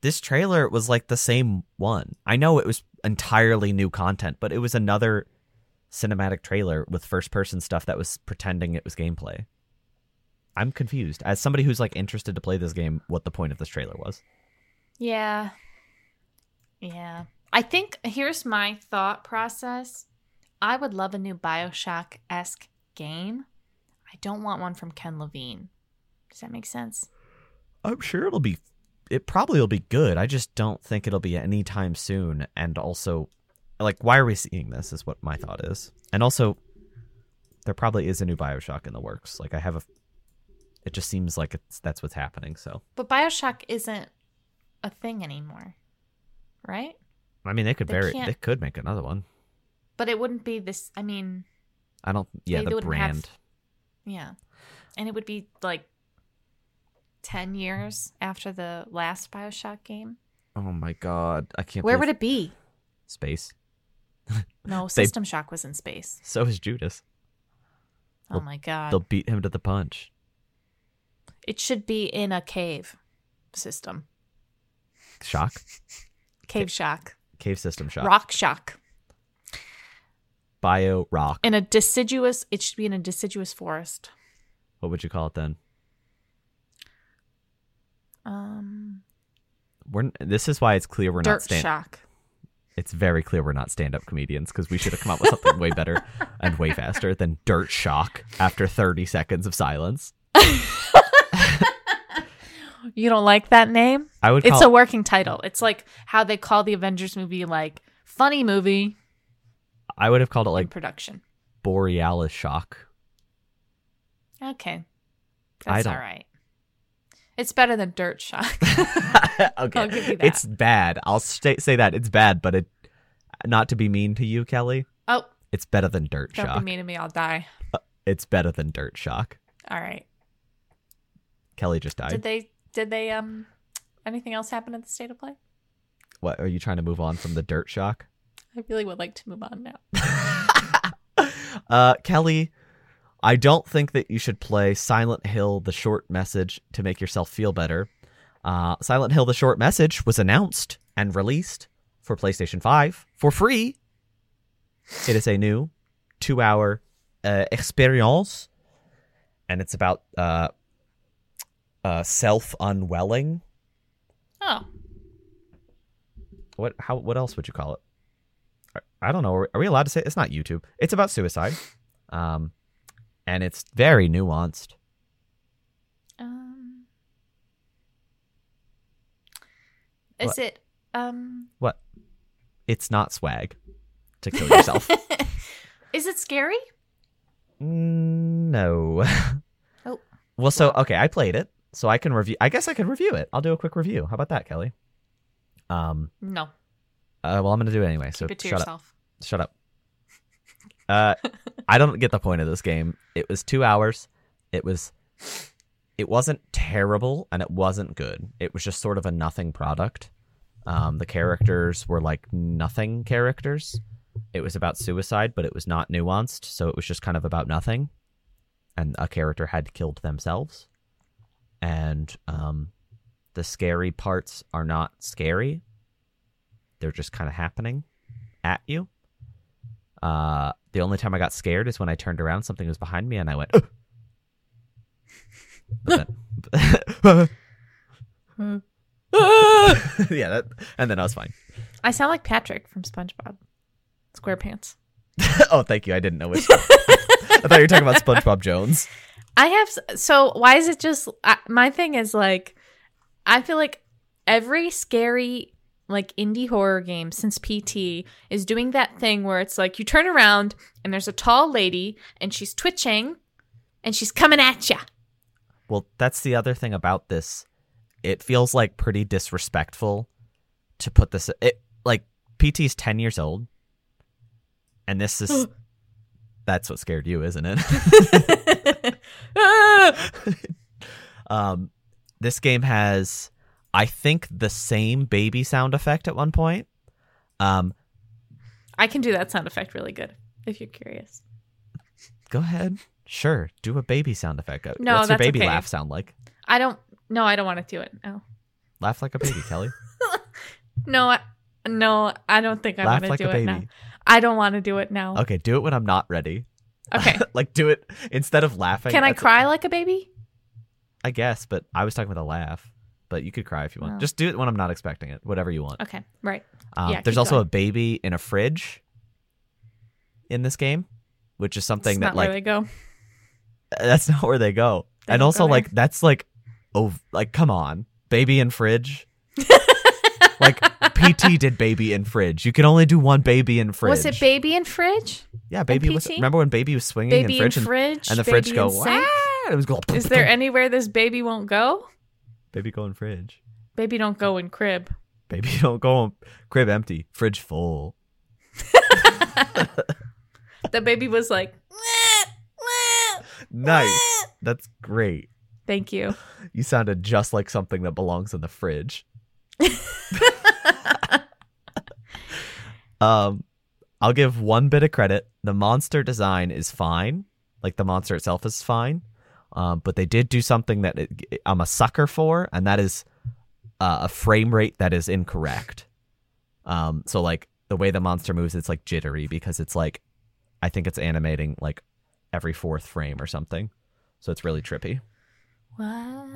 Speaker 1: This trailer was like the same one. I know it was entirely new content, but it was another cinematic trailer with first person stuff that was pretending it was gameplay. I'm confused. As somebody who's like interested to play this game, what the point of this trailer was.
Speaker 2: Yeah. Yeah. I think here's my thought process. I would love a new Bioshock esque game. I don't want one from Ken Levine. Does that make sense?
Speaker 1: I'm sure it'll be it probably will be good. I just don't think it'll be anytime soon and also like why are we seeing this is what my thought is. And also there probably is a new BioShock in the works. Like I have a it just seems like it's that's what's happening, so
Speaker 2: But Bioshock isn't a thing anymore. Right?
Speaker 1: I mean they could
Speaker 2: They
Speaker 1: very
Speaker 2: can't-
Speaker 1: they could make another one.
Speaker 2: But it wouldn't be this I mean,
Speaker 1: I don't yeah, the
Speaker 2: wouldn't have-
Speaker 1: brand.
Speaker 2: Yeah. And it would be like 10 years after the last Bioshock game.
Speaker 1: Oh my god. I can't
Speaker 2: Where would it be?
Speaker 1: space.
Speaker 2: No, System Shock was in space.
Speaker 1: So is Judas.
Speaker 2: Oh my god.
Speaker 1: They'll beat him to the punch.
Speaker 2: It should be in a cave system.
Speaker 1: Shock.
Speaker 2: Cave shock.
Speaker 1: Cave system shock.
Speaker 2: Rock shock.
Speaker 1: Bio rock.
Speaker 2: In a deciduous it should be in a deciduous forest.
Speaker 1: What would you call it then?
Speaker 2: Um
Speaker 1: We're this is why it's clear we're not
Speaker 2: dirt
Speaker 1: standing.
Speaker 2: shock.
Speaker 1: It's very clear we're not stand-up comedians because we should have come up with something way better and way faster than Dirt Shock after 30 seconds of silence.
Speaker 2: You don't like that name?
Speaker 1: I would
Speaker 2: It's a working title. It's like how they call the Avengers movie like funny movie
Speaker 1: I would have called it like
Speaker 2: production.
Speaker 1: Borealis Shock.
Speaker 2: Okay. That's all right. It's better than Dirt Shock.
Speaker 1: okay,
Speaker 2: I'll give you that.
Speaker 1: it's bad. I'll stay, say that it's bad, but it not to be mean to you, Kellie.
Speaker 2: oh,
Speaker 1: It's better than Dirt
Speaker 2: don't
Speaker 1: Shock.
Speaker 2: be mean to me. I'll die.
Speaker 1: It's better than Dirt Shock.
Speaker 2: All right.
Speaker 1: Kellie just died.
Speaker 2: Did they? Did they? Um. Anything else happen at the state of play?
Speaker 1: what are you trying to move on from the Dirt Shock?
Speaker 2: I really would like to move on now.
Speaker 1: Uh, Kellie, I don't think that you should play Silent Hill: The Short Message to make yourself feel better. Uh, Silent Hill: The Short Message was announced and released for PlayStation 5 for free. It is a new two-hour uh, experience, and it's about uh, uh, self-unwelling.
Speaker 2: Oh,
Speaker 1: What? How? What else would you call it? I- don't know. Are we allowed to say it's not YouTube? It's about suicide, um, and it's very nuanced.
Speaker 2: um, is
Speaker 1: What?
Speaker 2: it? Um,
Speaker 1: What? It's not swag to kill yourself.
Speaker 2: is it scary?
Speaker 1: No.
Speaker 2: Oh.
Speaker 1: Well, so okay, I played it, so I can review. I guess I can review it. I'll do a quick review. How about that, Kellie? Um.
Speaker 2: No,
Speaker 1: Uh, well, I'm gonna do it anyway. So
Speaker 2: keep it to
Speaker 1: shut up. Shut up. Uh, I don't get the point of this game. It was two hours. It was. It wasn't terrible and it wasn't good. It was just sort of a nothing product. Um, the characters were like nothing characters. It was about suicide, but it was not nuanced, so it was just kind of about nothing. And a character had killed themselves. And um, the scary parts are not scary. They're just kind of happening at you. Uh, the only time I got scared is when I turned around, something was behind me, and I went. Then- yeah, that, and then I was fine.
Speaker 2: I sound like Patrick from SpongeBob SquarePants.
Speaker 1: oh, thank you. I didn't know which. I thought you were talking about SpongeBob Jones.
Speaker 2: I have so why is it just I, my thing is like I feel like every scary like indie horror game since PT is doing that thing where it's like you turn around and there's a tall lady and she's twitching and she's coming at you.
Speaker 1: Well, that's the other thing about this. It feels like pretty disrespectful to put this. It like PT's ten years old, and this is that's what scared you, isn't it? um, this game has, I think, the same baby sound effect at one point. Um,
Speaker 2: I can do that sound effect really good if you're curious.
Speaker 1: go ahead, sure, do a baby sound effect. Uh,
Speaker 2: No,
Speaker 1: What's your baby
Speaker 2: okay.
Speaker 1: laugh sound like?
Speaker 2: I don't no, I don't want to do it. No.
Speaker 1: Laugh like a baby, Kellie.
Speaker 2: No, I, no, I don't think I want to
Speaker 1: like
Speaker 2: do
Speaker 1: a
Speaker 2: it now. I don't want to do it now.
Speaker 1: Okay, do it when I'm not ready.
Speaker 2: Okay.
Speaker 1: like do it instead of laughing.
Speaker 2: Can I cry like a baby?
Speaker 1: I guess, but I was talking about a laugh. But you could cry if you want.
Speaker 2: Oh.
Speaker 1: Just do it when I'm not expecting it. Whatever you want.
Speaker 2: Okay, right.
Speaker 1: Um,
Speaker 2: yeah,
Speaker 1: there's also
Speaker 2: going.
Speaker 1: a baby in a fridge in this game, which is something
Speaker 2: That's
Speaker 1: that
Speaker 2: not
Speaker 1: like
Speaker 2: where they go.
Speaker 1: that's not where they go.
Speaker 2: They
Speaker 1: and also
Speaker 2: go
Speaker 1: like that's like oh like come on, baby in fridge. like PT did baby in fridge. You can only do one baby in fridge.
Speaker 2: Was it baby in fridge?
Speaker 1: Yeah, baby was. Remember when baby was swinging
Speaker 2: Baby
Speaker 1: in fridge,
Speaker 2: in
Speaker 1: and,
Speaker 2: fridge?
Speaker 1: and the
Speaker 2: baby
Speaker 1: fridge go? And it was going.
Speaker 2: Is there anywhere this baby won't go?
Speaker 1: Baby go in fridge?
Speaker 2: Baby don't go in crib.
Speaker 1: Baby don't go in crib empty, fridge full.
Speaker 2: The baby was like,
Speaker 1: Nice. That's great.
Speaker 2: "Thank you."
Speaker 1: You sounded just like something that belongs in the fridge. um, I'll give one bit of credit. The monster design is fine. Like the monster itself is fine. Um, but they did do something that it, I'm a sucker for, and that is uh, a frame rate that is incorrect. Um, so like the way the monster moves, it's like jittery because it's like, I think it's animating like every fourth frame or something. So it's really trippy.
Speaker 2: Wow.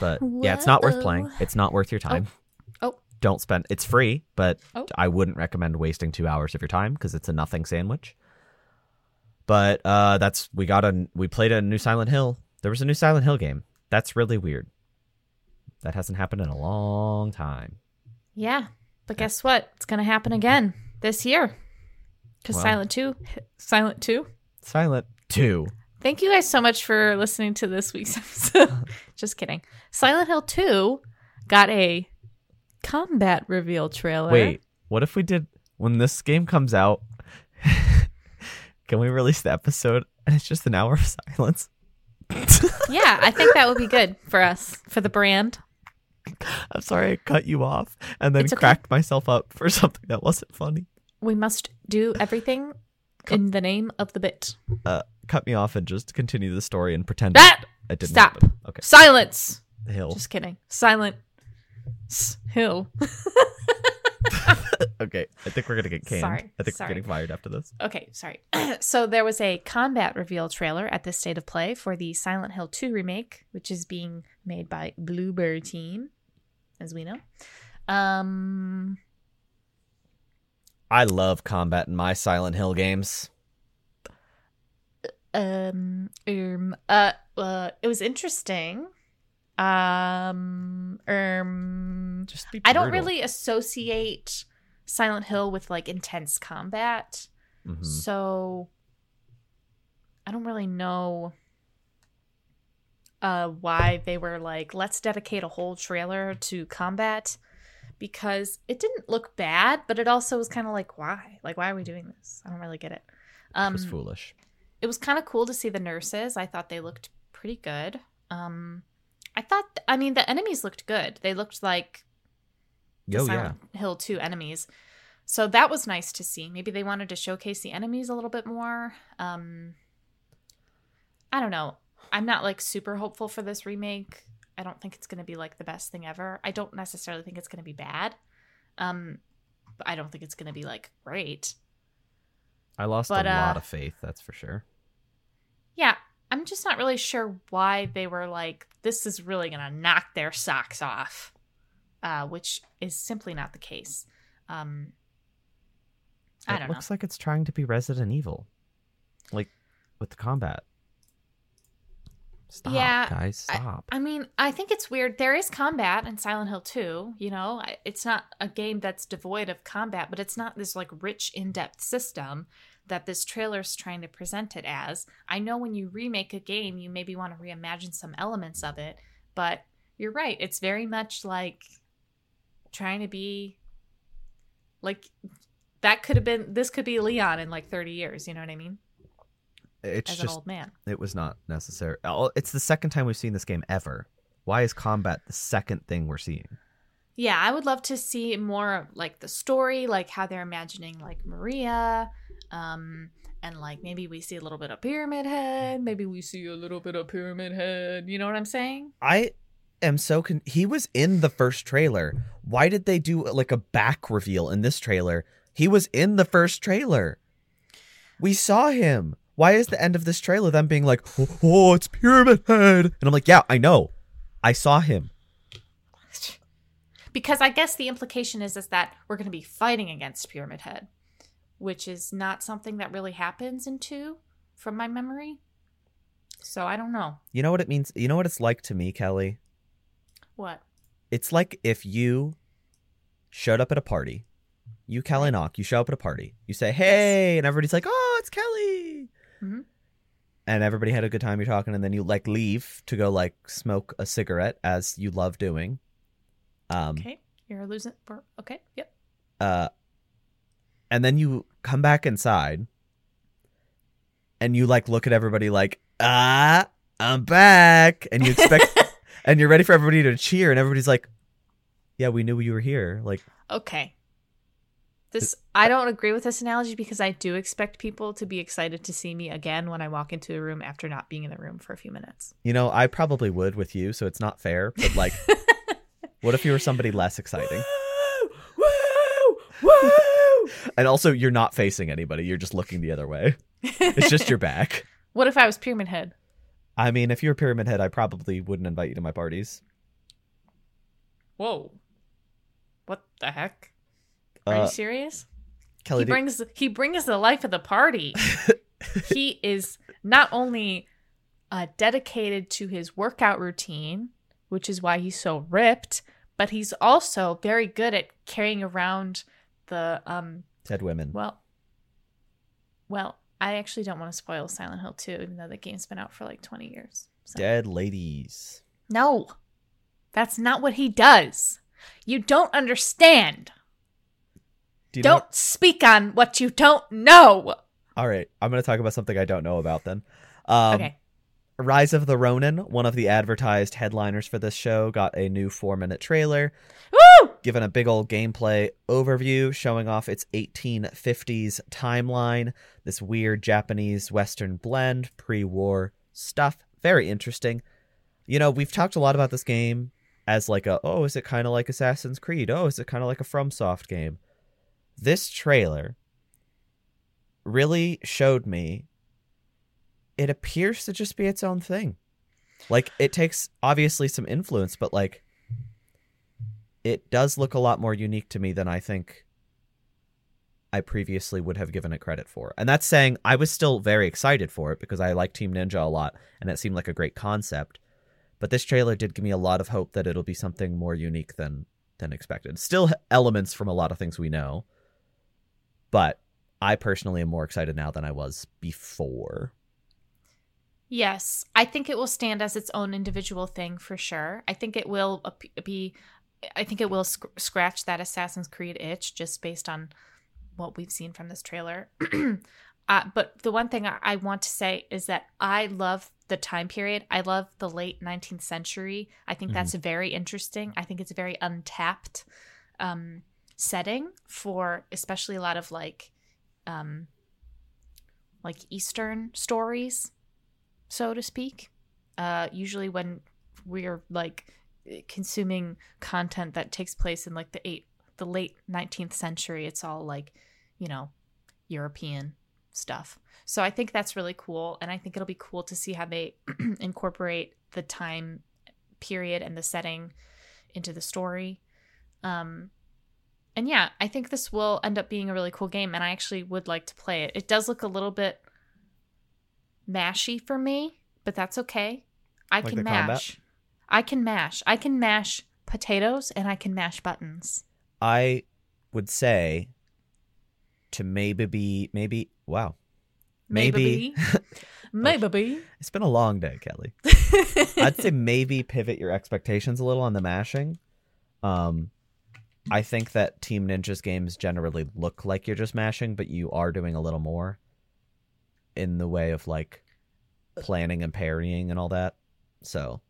Speaker 1: But yeah, it's not worth playing. It's not worth your time.
Speaker 2: Oh.
Speaker 1: don't spend. It's free, but
Speaker 2: Oh.
Speaker 1: I wouldn't recommend wasting two hours of your time because it's a nothing sandwich. But uh, that's we got a we played a new Silent Hill. There was a new Silent Hill game. That's really weird. That hasn't happened in a long time.
Speaker 2: Yeah, but guess what? It's gonna happen again this year. Because
Speaker 1: Well.
Speaker 2: Silent Two, Silent Two.
Speaker 1: Silent Two.
Speaker 2: Thank you guys so much for listening to this week's episode. Just kidding. Silent Hill Two got a combat reveal trailer.
Speaker 1: Wait, what if we did when this game comes out? can we release the episode and it's just an hour of silence?
Speaker 2: Yeah, I think that would be good for us for the brand.
Speaker 1: I'm sorry I cut you off and then
Speaker 2: okay.
Speaker 1: cracked myself up for something that wasn't funny.
Speaker 2: We must do everything in the name of the bit.
Speaker 1: Uh, cut me off and just continue the story and pretend
Speaker 2: That
Speaker 1: it didn't
Speaker 2: stop.
Speaker 1: happen. Okay,
Speaker 2: silence.
Speaker 1: hill.
Speaker 2: Just kidding. Silent hill.
Speaker 1: okay, I think we're gonna get canned.
Speaker 2: Sorry,
Speaker 1: I think
Speaker 2: sorry.
Speaker 1: we're getting fired after this.
Speaker 2: Okay, sorry. so there was a combat reveal trailer at this state of play for the Silent Hill 2 remake, which is being made by Bloober Team, as we know. Um,
Speaker 1: I love combat in my Silent Hill games.
Speaker 2: um, um, uh, uh, it was interesting. Um, um,
Speaker 1: Just
Speaker 2: I don't really associate Silent Hill with like intense combat.
Speaker 1: Mhm.
Speaker 2: So I don't really know uh why they were like let's dedicate a whole trailer to combat because it didn't look bad but it also was kind of like why like why are we doing this i don't really get it Um
Speaker 1: It
Speaker 2: um
Speaker 1: was foolish.
Speaker 2: it was kind of cool to see the nurses i thought they looked pretty good um i thought i mean the enemies looked good they looked like the
Speaker 1: Oh yeah.
Speaker 2: Hill 2 enemies. So that was nice to see. Maybe they wanted to showcase the enemies a little bit more. Um I don't know. I'm not like super hopeful for this remake. I don't think it's going to be like the best thing ever. I don't necessarily think it's going to be bad. Um but I don't think it's going to be like great.
Speaker 1: I lost
Speaker 2: But,
Speaker 1: a lot
Speaker 2: uh,
Speaker 1: of faith. That's for sure.
Speaker 2: Yeah, I'm just not really sure why they were like this is really going to knock their socks off. Uh which is simply not the case. Um I
Speaker 1: it
Speaker 2: don't
Speaker 1: looks
Speaker 2: know.
Speaker 1: like it's trying to be Resident Evil, like with the combat. Stop,
Speaker 2: Yeah,
Speaker 1: guys, stop.
Speaker 2: I mean, I think it's weird. There is combat in Silent Hill 2, you know? It's not a game that's devoid of combat, but it's not this like rich in-depth system that this trailer's trying to present it as. I know when you remake a game, you maybe want to reimagine some elements of it, but you're right. It's very much like trying to be like that could have been this could be Leon in like 30 years, you know what I mean?
Speaker 1: it's
Speaker 2: As an
Speaker 1: just
Speaker 2: old man.
Speaker 1: it was not necessary. Oh, It's the second time we've seen this game ever. Why is combat the second thing we're seeing?
Speaker 2: Yeah, I would love to see more of like the story, like how they're imagining like Maria, um, and like maybe we see a little bit of Pyramid Head, maybe we see a little bit of Pyramid Head. You know what I'm saying?
Speaker 1: I am so con- he was in the first trailer. Why did they do like a back reveal in this trailer? He was in the first trailer. We saw him. Why is the end of this trailer them being like, "Oh, oh it's Pyramid Head," and I'm like, "Yeah, I know, I saw him."
Speaker 2: Because I guess the implication is is that we're going to be fighting against Pyramid Head, which is not something that really happens in two, from my memory. So I don't know
Speaker 1: You know what it means? You know what it's like to me, Kellie?
Speaker 2: what.
Speaker 1: It's like if you showed up at a party. You, Kellie Knock, you show up at a party. You say, hey, and everybody's like, oh, it's Kellie.
Speaker 2: Mhm.
Speaker 1: And everybody had a good time. You're talking, and then you like leave to go like smoke a cigarette as you love doing. Um,
Speaker 2: Okay, you're losing. Okay, yep.
Speaker 1: uh, and then you come back inside and you like look at everybody like, ah, I'm back. And you expect, and you're ready for everybody to cheer, and everybody's like, yeah, we knew you were here. Like,
Speaker 2: Okay. This I don't agree with this analogy because I do expect people to be excited to see me again when I walk into a room after not being in the room for a few minutes.
Speaker 1: You know, I probably would with you, so it's not fair. But like, what if you were somebody less exciting? Woo! Woo! And also, you're not facing anybody. You're just looking the other way. It's just your back.
Speaker 2: What if I was Pyramid Head?
Speaker 1: I mean, if you're pyramid head, I probably wouldn't invite you to my parties.
Speaker 2: Whoa. What the heck? Are
Speaker 1: Uh,
Speaker 2: you serious?
Speaker 1: Kellie,
Speaker 2: he
Speaker 1: do-
Speaker 2: brings he brings the life of the party. he is not only uh, dedicated to his workout routine, which is why he's so ripped, but he's also very good at carrying around the um
Speaker 1: dead women.
Speaker 2: well well I actually don't want to spoil Silent Hill 2 even though the game's been out for like 20 years. So.
Speaker 1: Dead ladies.
Speaker 2: No. That's not what he does. You don't understand.
Speaker 1: Do you
Speaker 2: don't
Speaker 1: know?
Speaker 2: speak on what you don't know.
Speaker 1: All right, I'm going to talk about something I don't know about then. Um,
Speaker 2: okay.
Speaker 1: Rise of the Ronin, one of the advertised headliners for this show, got a new four minute trailer,
Speaker 2: Woo!
Speaker 1: Given a big old gameplay overview showing off its 1850s timeline, this weird Japanese Western blend, pre war stuff. Very interesting. You know, we've talked a lot about this game as like a, oh, is it kind of like Assassin's Creed? Oh, is it kind of like a FromSoft game? This trailer really showed me it appears to just be its own thing. Like it takes obviously some influence, but like it does look a lot more unique to me than I think I previously would have given it credit for. And that's saying I was still very excited for it because I like Team Ninja a lot and it seemed like a great concept. But this trailer did give me a lot of hope that it'll be something more unique than than expected. Still elements from a lot of things we know. But I personally am more excited now than I was before.
Speaker 2: Yes, I think it will stand as its own individual thing for sure. I think it will be I think it will sc- scratch that Assassin's Creed itch just based on what we've seen from this trailer. uh, but the one thing I, I want to say is that I love the time period. I love the late 19th century. I think that's very interesting. I think it's a very untapped um, setting for especially a lot of like um, like Eastern stories, so to speak. Uh, usually when we're like consuming content that takes place in like the eight the late 19th century. It's all like you know european stuff. So i think that's really cool and i think it'll be cool to see how they incorporate the time period and the setting into the story. Um and yeah i think this will end up being a really cool game and i actually would like to play it. It does look a little bit mashy for me but that's okay. I
Speaker 1: Like
Speaker 2: can
Speaker 1: the combat?
Speaker 2: I can mash. I can mash potatoes and I can mash buttons.
Speaker 1: I would say to maybe be maybe wow. Maybe
Speaker 2: Maybe.
Speaker 1: it's been a long day, Kellie. I'd say maybe pivot your expectations a little on the mashing. Um I think that Team Ninja's games generally look like you're just mashing, but you are doing a little more in the way of like planning and parrying and all that. So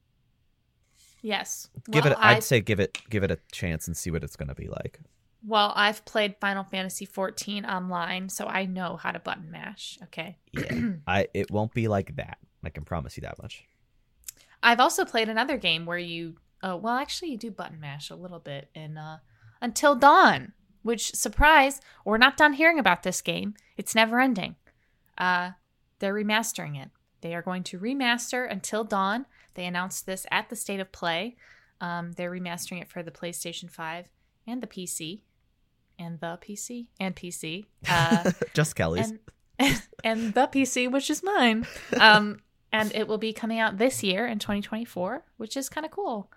Speaker 2: yes.
Speaker 1: give
Speaker 2: well,
Speaker 1: it I'd
Speaker 2: I've,
Speaker 1: say give it give it a chance and see what it's gonna be like.
Speaker 2: well, I've played Final Fantasy 14 online, so I know how to button mash. Okay.
Speaker 1: Yeah. I it won't be like that. I can promise you that much.
Speaker 2: I've also played another game where you, uh, well, actually, you do button mash a little bit in uh, Until Dawn, which, surprise, we're not done hearing about this game. It's never ending. Uh, they're remastering it. They are going to remaster Until Dawn. They announced this at the State of Play. Um, they're remastering it for the PlayStation 5 and the PC. And the PC and PC. Uh,
Speaker 1: just Kellie's.
Speaker 2: and and the PC, which is mine. Um, and it will be coming out this year in 2024, which is kind of cool.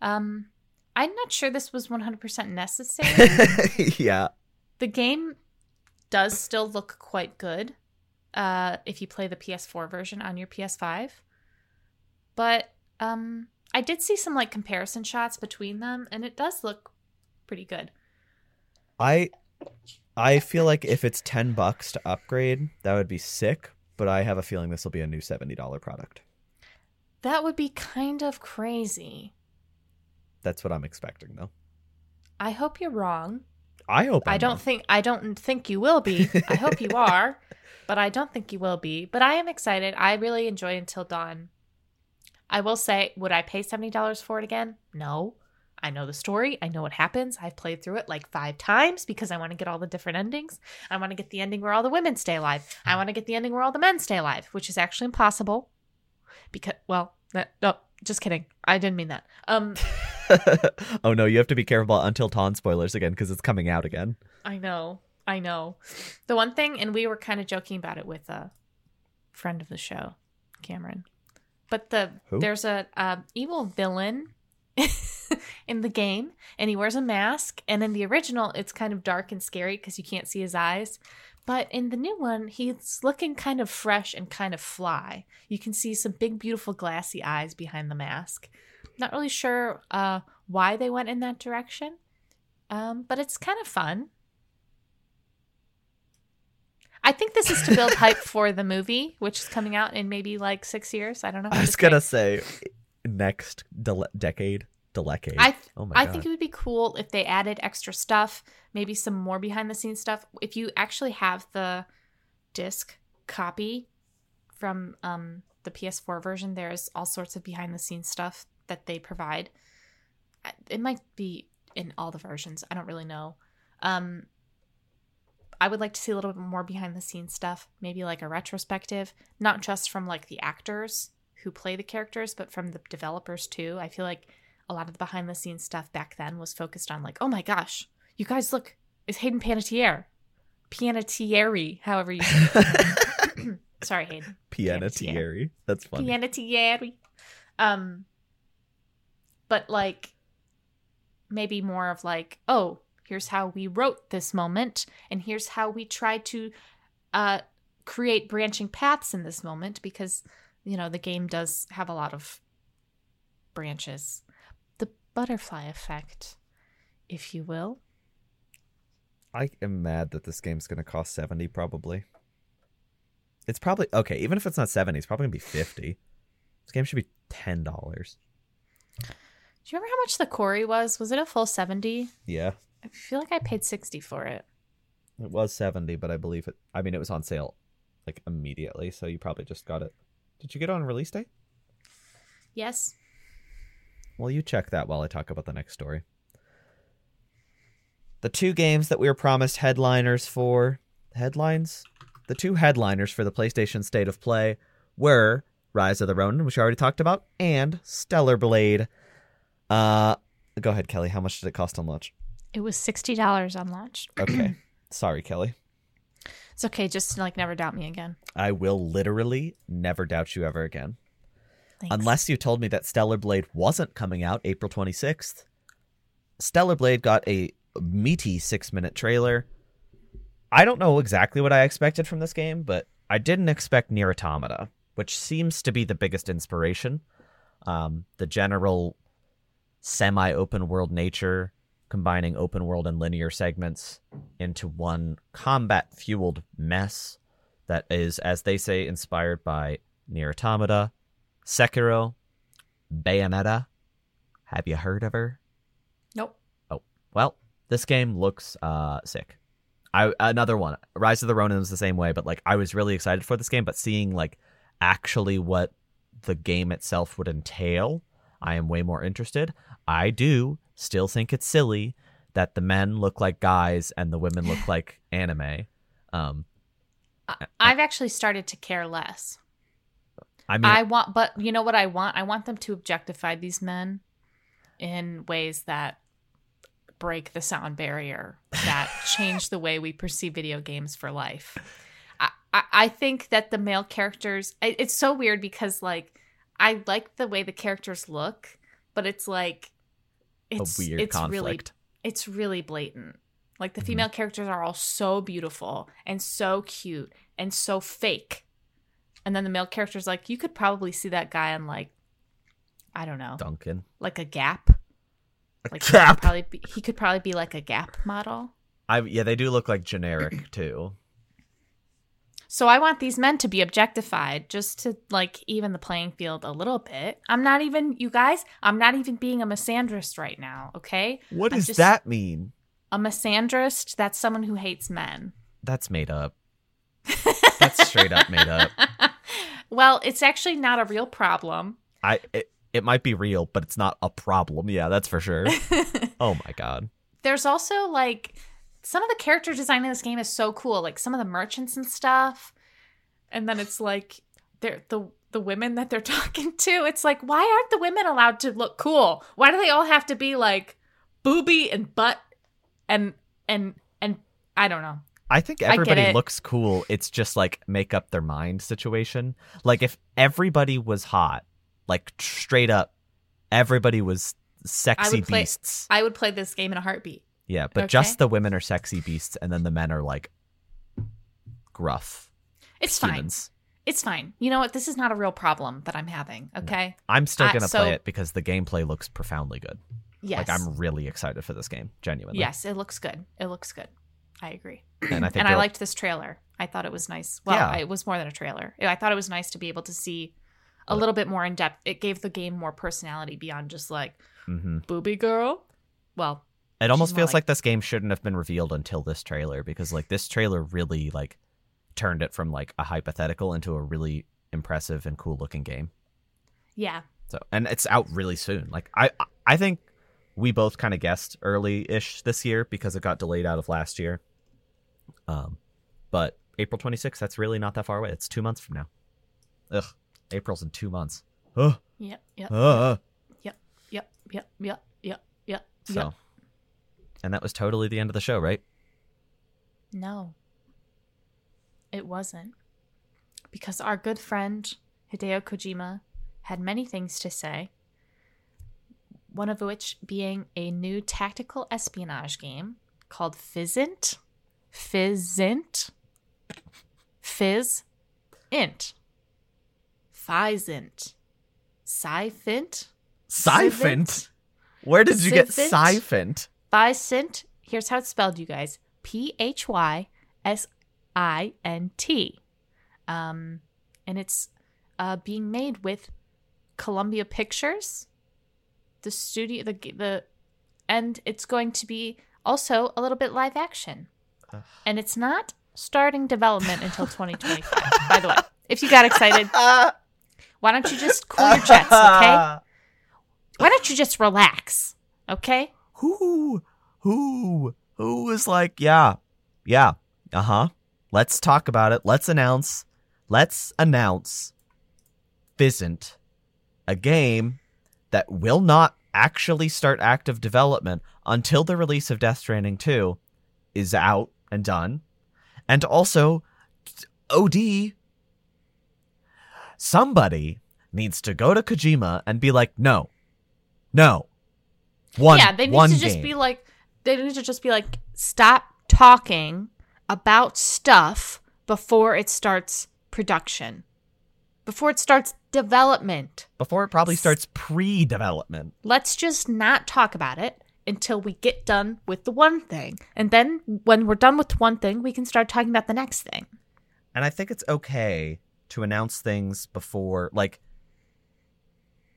Speaker 2: Um, I'm not sure this was 100% necessary.
Speaker 1: yeah.
Speaker 2: the game does still look quite good uh, if you play the PS4 version on your PS5, but um, I did see some like comparison shots between them, and it does look pretty good.
Speaker 1: I I feel like if it's 10 bucks to upgrade, that would be sick, but I have a feeling this will be a new $70 product.
Speaker 2: That would be kind of crazy.
Speaker 1: That's what I'm expecting though.
Speaker 2: I hope you're wrong.
Speaker 1: I hope
Speaker 2: I
Speaker 1: I'm
Speaker 2: don't
Speaker 1: wrong.
Speaker 2: think I don't think you will be. I hope you are, but I don't think you will be. But I am excited. I really enjoy Until Dawn. I will say, would I pay seventy dollars for it again? No. I know the story. I know what happens. I've played through it like five times because I want to get all the different endings. I want to get the ending where all the women stay alive. I want to get the ending where all the men stay alive, which is actually impossible. Because, well, that, no, just kidding. I didn't mean that. Um,
Speaker 1: oh no, you have to be careful about Until Dawn spoilers again because it's coming out again.
Speaker 2: I know. I know. The one thing, and we were kind of joking about it with a friend of the show, Cameron. But the
Speaker 1: Who?
Speaker 2: there's a, evil villain in the game, and he wears a mask. And in the original, it's kind of dark and scary because you can't see his eyes. But in the new one, he's looking kind of fresh and kind of fly. You can see some big, beautiful, glassy eyes behind the mask. Not really sure uh, why they went in that direction, um, but it's kind of fun. I think this is to build hype for the movie, which is coming out in maybe like six years. I don't know.
Speaker 1: I was gonna say next dele- decade, decade.
Speaker 2: I
Speaker 1: oh my
Speaker 2: I
Speaker 1: god.
Speaker 2: think it would be cool if they added extra stuff, maybe some more behind the scenes stuff. If you actually have the disc copy from um, the PS4 version, there's all sorts of behind the scenes stuff that they provide. It might be in all the versions. I don't really know. Um, I would like to see a little bit more behind the scenes stuff, maybe like a retrospective, not just from like the actors who play the characters, but from the developers too. I feel like a lot of the behind the scenes stuff back then was focused on like, oh my gosh, you guys look, it's Hayden Panettiere. Panettiere, however you sorry, Hayden.
Speaker 1: Pianetieri. That's funny.
Speaker 2: Panettiere. Um but like maybe more of like, oh, here's how we wrote this moment and here's how we tried to uh create branching paths in this moment because you know the game does have a lot of branches. The butterfly effect, if you will.
Speaker 1: I am mad that this game's gonna cost seventy. Probably. It's probably okay. Even if it's not seventy, it's probably gonna be fifty. This game should be ten dollars.
Speaker 2: Do you remember how much the Quarry was? Was it a full 70?
Speaker 1: Yeah,
Speaker 2: I feel like I paid 60 for it.
Speaker 1: it was seventy, but I believe it. I mean, it was on sale like immediately, so you probably just got it. Did you get it on release day?
Speaker 2: Yes.
Speaker 1: Well, you check that while I talk about the next story. The two games that we were promised headliners for headlines? The two headliners for the PlayStation State of Play were Rise of the Ronin, which I already talked about, and Stellar Blade. Uh go ahead, Kellie. How much did it cost on launch?
Speaker 2: It was $60 on launch.
Speaker 1: Okay. Sorry, Kellie.
Speaker 2: It's okay, just like never doubt me again.
Speaker 1: I will literally never doubt you ever again.
Speaker 2: Thanks.
Speaker 1: Unless you told me that Stellar Blade wasn't coming out April 26th. Stellar Blade got a meaty six minute trailer. I don't know exactly what I expected from this game, but I didn't expect NieR Automata, which seems to be the biggest inspiration. Um, the general semi open world nature, combining open world and linear segments into one combat fueled mess that is, as they say, inspired by NieR Automata, Sekiro, Bayonetta. Have you heard of her?
Speaker 2: Nope.
Speaker 1: Oh, well, this game looks uh sick. I another one. Rise of the Ronin is the same way, but like I was really excited for this game, but seeing like actually what the game itself would entail, I am way more interested. I do still think it's silly that the men look like guys and the women look like anime. Um
Speaker 2: I- I've actually started to care less.
Speaker 1: I mean
Speaker 2: I want, but you know what I want? I want them to objectify these men in ways that break the sound barrier, that change the way we perceive video games for life. I, I, I think that the male characters, it- it's so weird because, like, I like the way the characters look, but it's like, it's,
Speaker 1: a weird
Speaker 2: it's really it's really blatant. Like the
Speaker 1: Mhm.
Speaker 2: female characters are all so beautiful and so cute and so fake. And then the male characters like you could probably see that guy on like I don't know,
Speaker 1: Duncan.
Speaker 2: like a Gap. Like he could
Speaker 1: Gap.
Speaker 2: probably be, he could probably be like a Gap model.
Speaker 1: I yeah, they do look like generic too.
Speaker 2: So I want these men to be objectified just to like even the playing field a little bit. I'm not even you guys, I'm not even being a misandrist right now, okay?
Speaker 1: What does
Speaker 2: just-
Speaker 1: that mean?
Speaker 2: A misandrist, that's someone who hates men.
Speaker 1: That's made up. That's straight up made up.
Speaker 2: well, it's actually not a real problem.
Speaker 1: I it, it might be real, but it's not a problem. Yeah, that's for sure. oh my god.
Speaker 2: There's also like some of the character design in this game is so cool. Like some of the merchants and stuff. And then it's like they're the the women that they're talking to. It's like, why aren't the women allowed to look cool? Why do they all have to be like booby and butt and and and I don't know.
Speaker 1: I think everybody
Speaker 2: it.
Speaker 1: looks cool. It's just like make up their mind situation. Like if everybody was hot, like straight up, everybody was sexy
Speaker 2: would play-
Speaker 1: beasts.
Speaker 2: I would play this game in a heartbeat.
Speaker 1: Yeah, but
Speaker 2: Okay.
Speaker 1: just the women are sexy beasts, and then the men are like gruff
Speaker 2: It's fine. It's fine. You know what? This is not a real problem that I'm having. Okay.
Speaker 1: I'm still
Speaker 2: Uh,
Speaker 1: gonna
Speaker 2: so-
Speaker 1: play it because the gameplay looks profoundly good.
Speaker 2: Yes.
Speaker 1: Like I'm really excited for this game, genuinely.
Speaker 2: Yes, it looks good. It looks good. I agree.
Speaker 1: and I think
Speaker 2: and I liked this trailer. I thought it was nice. Well,
Speaker 1: Yeah.
Speaker 2: it was more than a trailer. I thought it was nice to be able to see a little bit more in depth. It gave the game more personality beyond just like
Speaker 1: Mhm.
Speaker 2: booby girl. Well,
Speaker 1: It almost feels
Speaker 2: like-
Speaker 1: like this game shouldn't have been revealed until this trailer because like this trailer really like turned it from like a hypothetical into a really impressive and cool looking game.
Speaker 2: yeah.
Speaker 1: So and it's out really soon. Like I I think we both kind of guessed early-ish this year because it got delayed out of last year. Um but April 26th, that's really not that far away. It's 2 months from now. Ugh, April's in 2 months. Ugh.
Speaker 2: Yep. Yep.
Speaker 1: Uh,
Speaker 2: Yep. Yep. Yep. Yep. Yep. Yep.
Speaker 1: so
Speaker 2: Yep.
Speaker 1: And that was totally the end of the show, right?
Speaker 2: No. It wasn't. Because our good friend Hideo Kojima had many things to say. One of which being a new tactical espionage game called Physint. Physint. Fizz. Int. Phizint. Siphint.
Speaker 1: Siphont. Where did you get
Speaker 2: Siphont? Physint. Here's how it's spelled, you guys. P H Y S I N T. Um, and it's uh, being made with Columbia Pictures, the studio, the the, and it's going to be also a little bit live action, and it's not starting development until 2025. by the way, if you got excited, why don't you just cool your jets, okay? Why don't you just relax, okay?
Speaker 1: Who, who, who was like, yeah, yeah, uh huh. Let's talk about it. Let's announce. Let's announce. Physint, a game that will not actually start active development until the release of Death Stranding 2 is out and done. And also, OD, somebody needs to go to Kojima and be like, no, no. One,
Speaker 2: yeah, they need to just
Speaker 1: game.
Speaker 2: be like, they need to just be like, stop talking about stuff before it starts production, before it starts development.
Speaker 1: before it probably starts pre-development.
Speaker 2: Let's just not talk about it until we get done with the one thing. And then when we're done with one thing, we can start talking about the next thing.
Speaker 1: And I think it's okay to announce things before, like,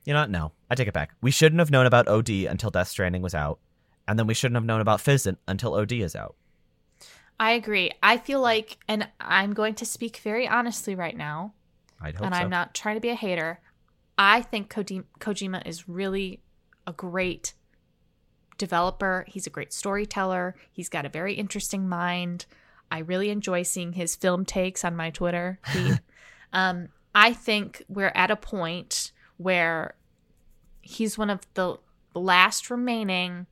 Speaker 1: you know, what? no, I take it back. We shouldn't have known about OD until Death Stranding was out, and then we shouldn't have known about Physint until OD is out.
Speaker 2: I agree. I feel like, and I'm going to speak very honestly right now,
Speaker 1: I'd hope
Speaker 2: and
Speaker 1: so.
Speaker 2: I'm not trying to be a hater. I think Koji- Kojima is really a great developer. He's a great storyteller. He's got a very interesting mind. I really enjoy seeing his film takes on my Twitter feed. um, I think we're at a point where he's one of the last remaining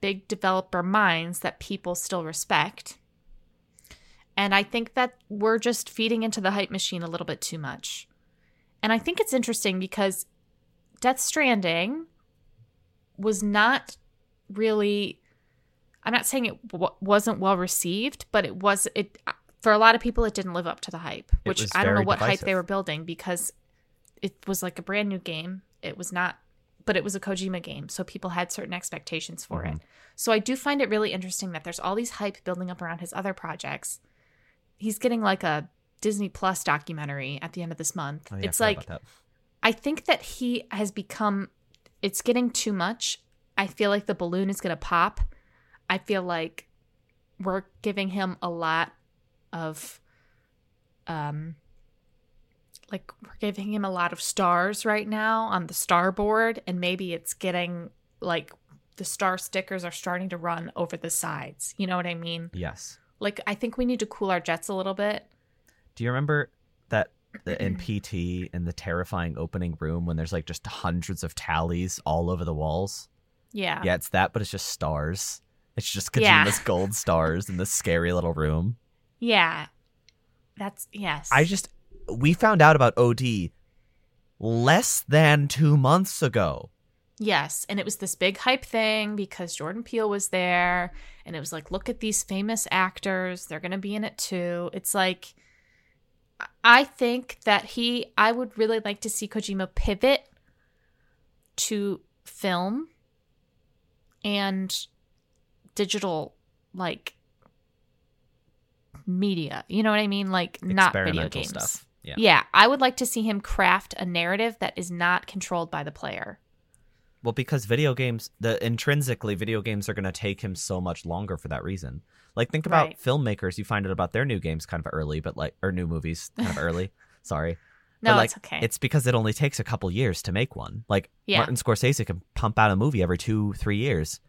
Speaker 2: big developer minds that people still respect. And I think that we're just feeding into the hype machine a little bit too much. And I think it's interesting because Death Stranding was not really I'm not saying it w- wasn't well received, but it was it for a lot of people it didn't live up to the hype, which I don't know what hype they were building because it was like a brand new game. It was not but it was a Kojima game, so people had certain expectations for
Speaker 1: Mhm.
Speaker 2: it. So I do find it really interesting that there's all these hype building up around his other projects. He's getting like a Disney Plus documentary at the end of this month.
Speaker 1: Oh, yeah,
Speaker 2: it's
Speaker 1: forgot
Speaker 2: like. I think that he has become it's getting too much. I feel like the balloon is going to pop. I feel like we're giving him a lot of um like we're giving him a lot of stars right now on the starboard and maybe it's getting like the star stickers are starting to run over the sides. You know what I mean?
Speaker 1: yes.
Speaker 2: Like I think we need to cool our jets a little bit.
Speaker 1: Do you remember that in PT in the terrifying opening room when there's like just hundreds of tallies all over the walls.
Speaker 2: Yeah.
Speaker 1: Yeah, it's that, but it's just stars. It's just
Speaker 2: Yeah.
Speaker 1: Gold stars in this scary little room.
Speaker 2: Yeah. That's yes.
Speaker 1: I just we found out about OD less than two months ago.
Speaker 2: Yes, and it was this big hype thing because Jordan Peele was there, and it was like, look at these famous actors; they're going to be in it too. It's like, I think that he, I would really like to see Kojima pivot to film and digital, like media. You know what I mean? Like not video games.
Speaker 1: stuff. Yeah.
Speaker 2: Yeah, I would like to see him craft a narrative that is not controlled by the player.
Speaker 1: Well, because video games, the intrinsically video games are going to take him so much longer for that reason. Like think about
Speaker 2: Right.
Speaker 1: filmmakers. You find out about their new games kind of early, but like or new movies kind of early. Sorry.
Speaker 2: No,
Speaker 1: but like,
Speaker 2: it's okay.
Speaker 1: It's because it only takes a couple years to make one. Like
Speaker 2: Yeah.
Speaker 1: Martin Scorsese can pump out a movie every two, three years.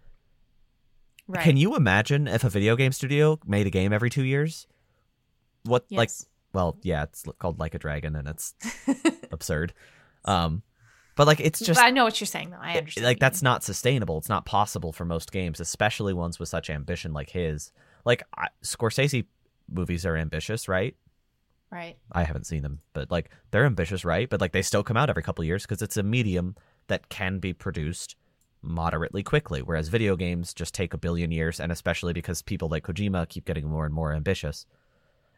Speaker 2: right.
Speaker 1: Can you imagine if a video game studio made a game every two years? What like
Speaker 2: Yes.
Speaker 1: Well, yeah, it's called Like a Dragon and it's absurd. Um but like it's just
Speaker 2: I know what you're saying, though. I
Speaker 1: it-
Speaker 2: understand.
Speaker 1: like that's not sustainable. It's not possible for most games, especially ones with such ambition like his. Like I, Scorsese movies are ambitious, right?
Speaker 2: right.
Speaker 1: I haven't seen them, but like they're ambitious, right? But like they still come out every couple of years because it's a medium that can be produced moderately quickly, whereas video games just take a billion years, and especially because people like Kojima keep getting more and more ambitious.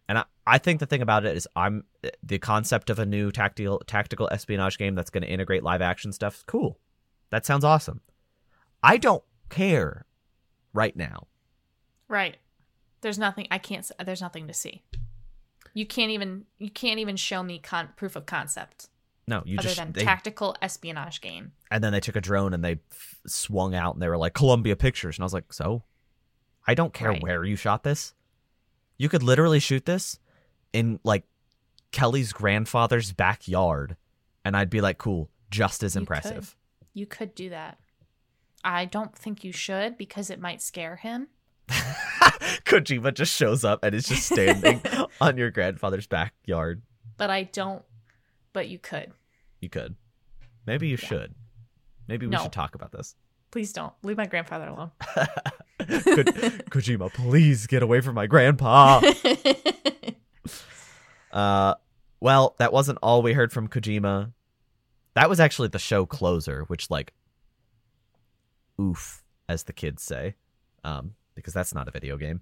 Speaker 1: And I, I think the thing about it is I'm the concept of a new tactical tactical espionage game that's going to integrate live action stuff. Cool, that sounds awesome. I don't care right now.
Speaker 2: Right. There's nothing. I can't. There's nothing to see. You can't even. You can't even show me con- proof of concept
Speaker 1: No, you
Speaker 2: other
Speaker 1: just
Speaker 2: than
Speaker 1: they,
Speaker 2: tactical espionage game.
Speaker 1: and then they took a drone and they f- swung out and they were like Columbia Pictures and I was like, so I don't care
Speaker 2: Right.
Speaker 1: where you shot this. You could literally shoot this in like Kellie's grandfather's backyard, and I'd be like, cool, just as
Speaker 2: You
Speaker 1: impressive.
Speaker 2: You could do that. I don't think you should because it might scare him.
Speaker 1: Kojima just shows up and is just standing on your grandfather's backyard.
Speaker 2: But I don't. But you could.
Speaker 1: You could. Maybe you
Speaker 2: Yeah.
Speaker 1: should. Maybe we
Speaker 2: No.
Speaker 1: should talk about this.
Speaker 2: Please don't leave my grandfather alone.
Speaker 1: Ko- Kojima, please get away from my grandpa. Uh, well, that wasn't all we heard from Kojima. That was actually the show closer, which like, oof, as the kids say, um, because that's not a video game.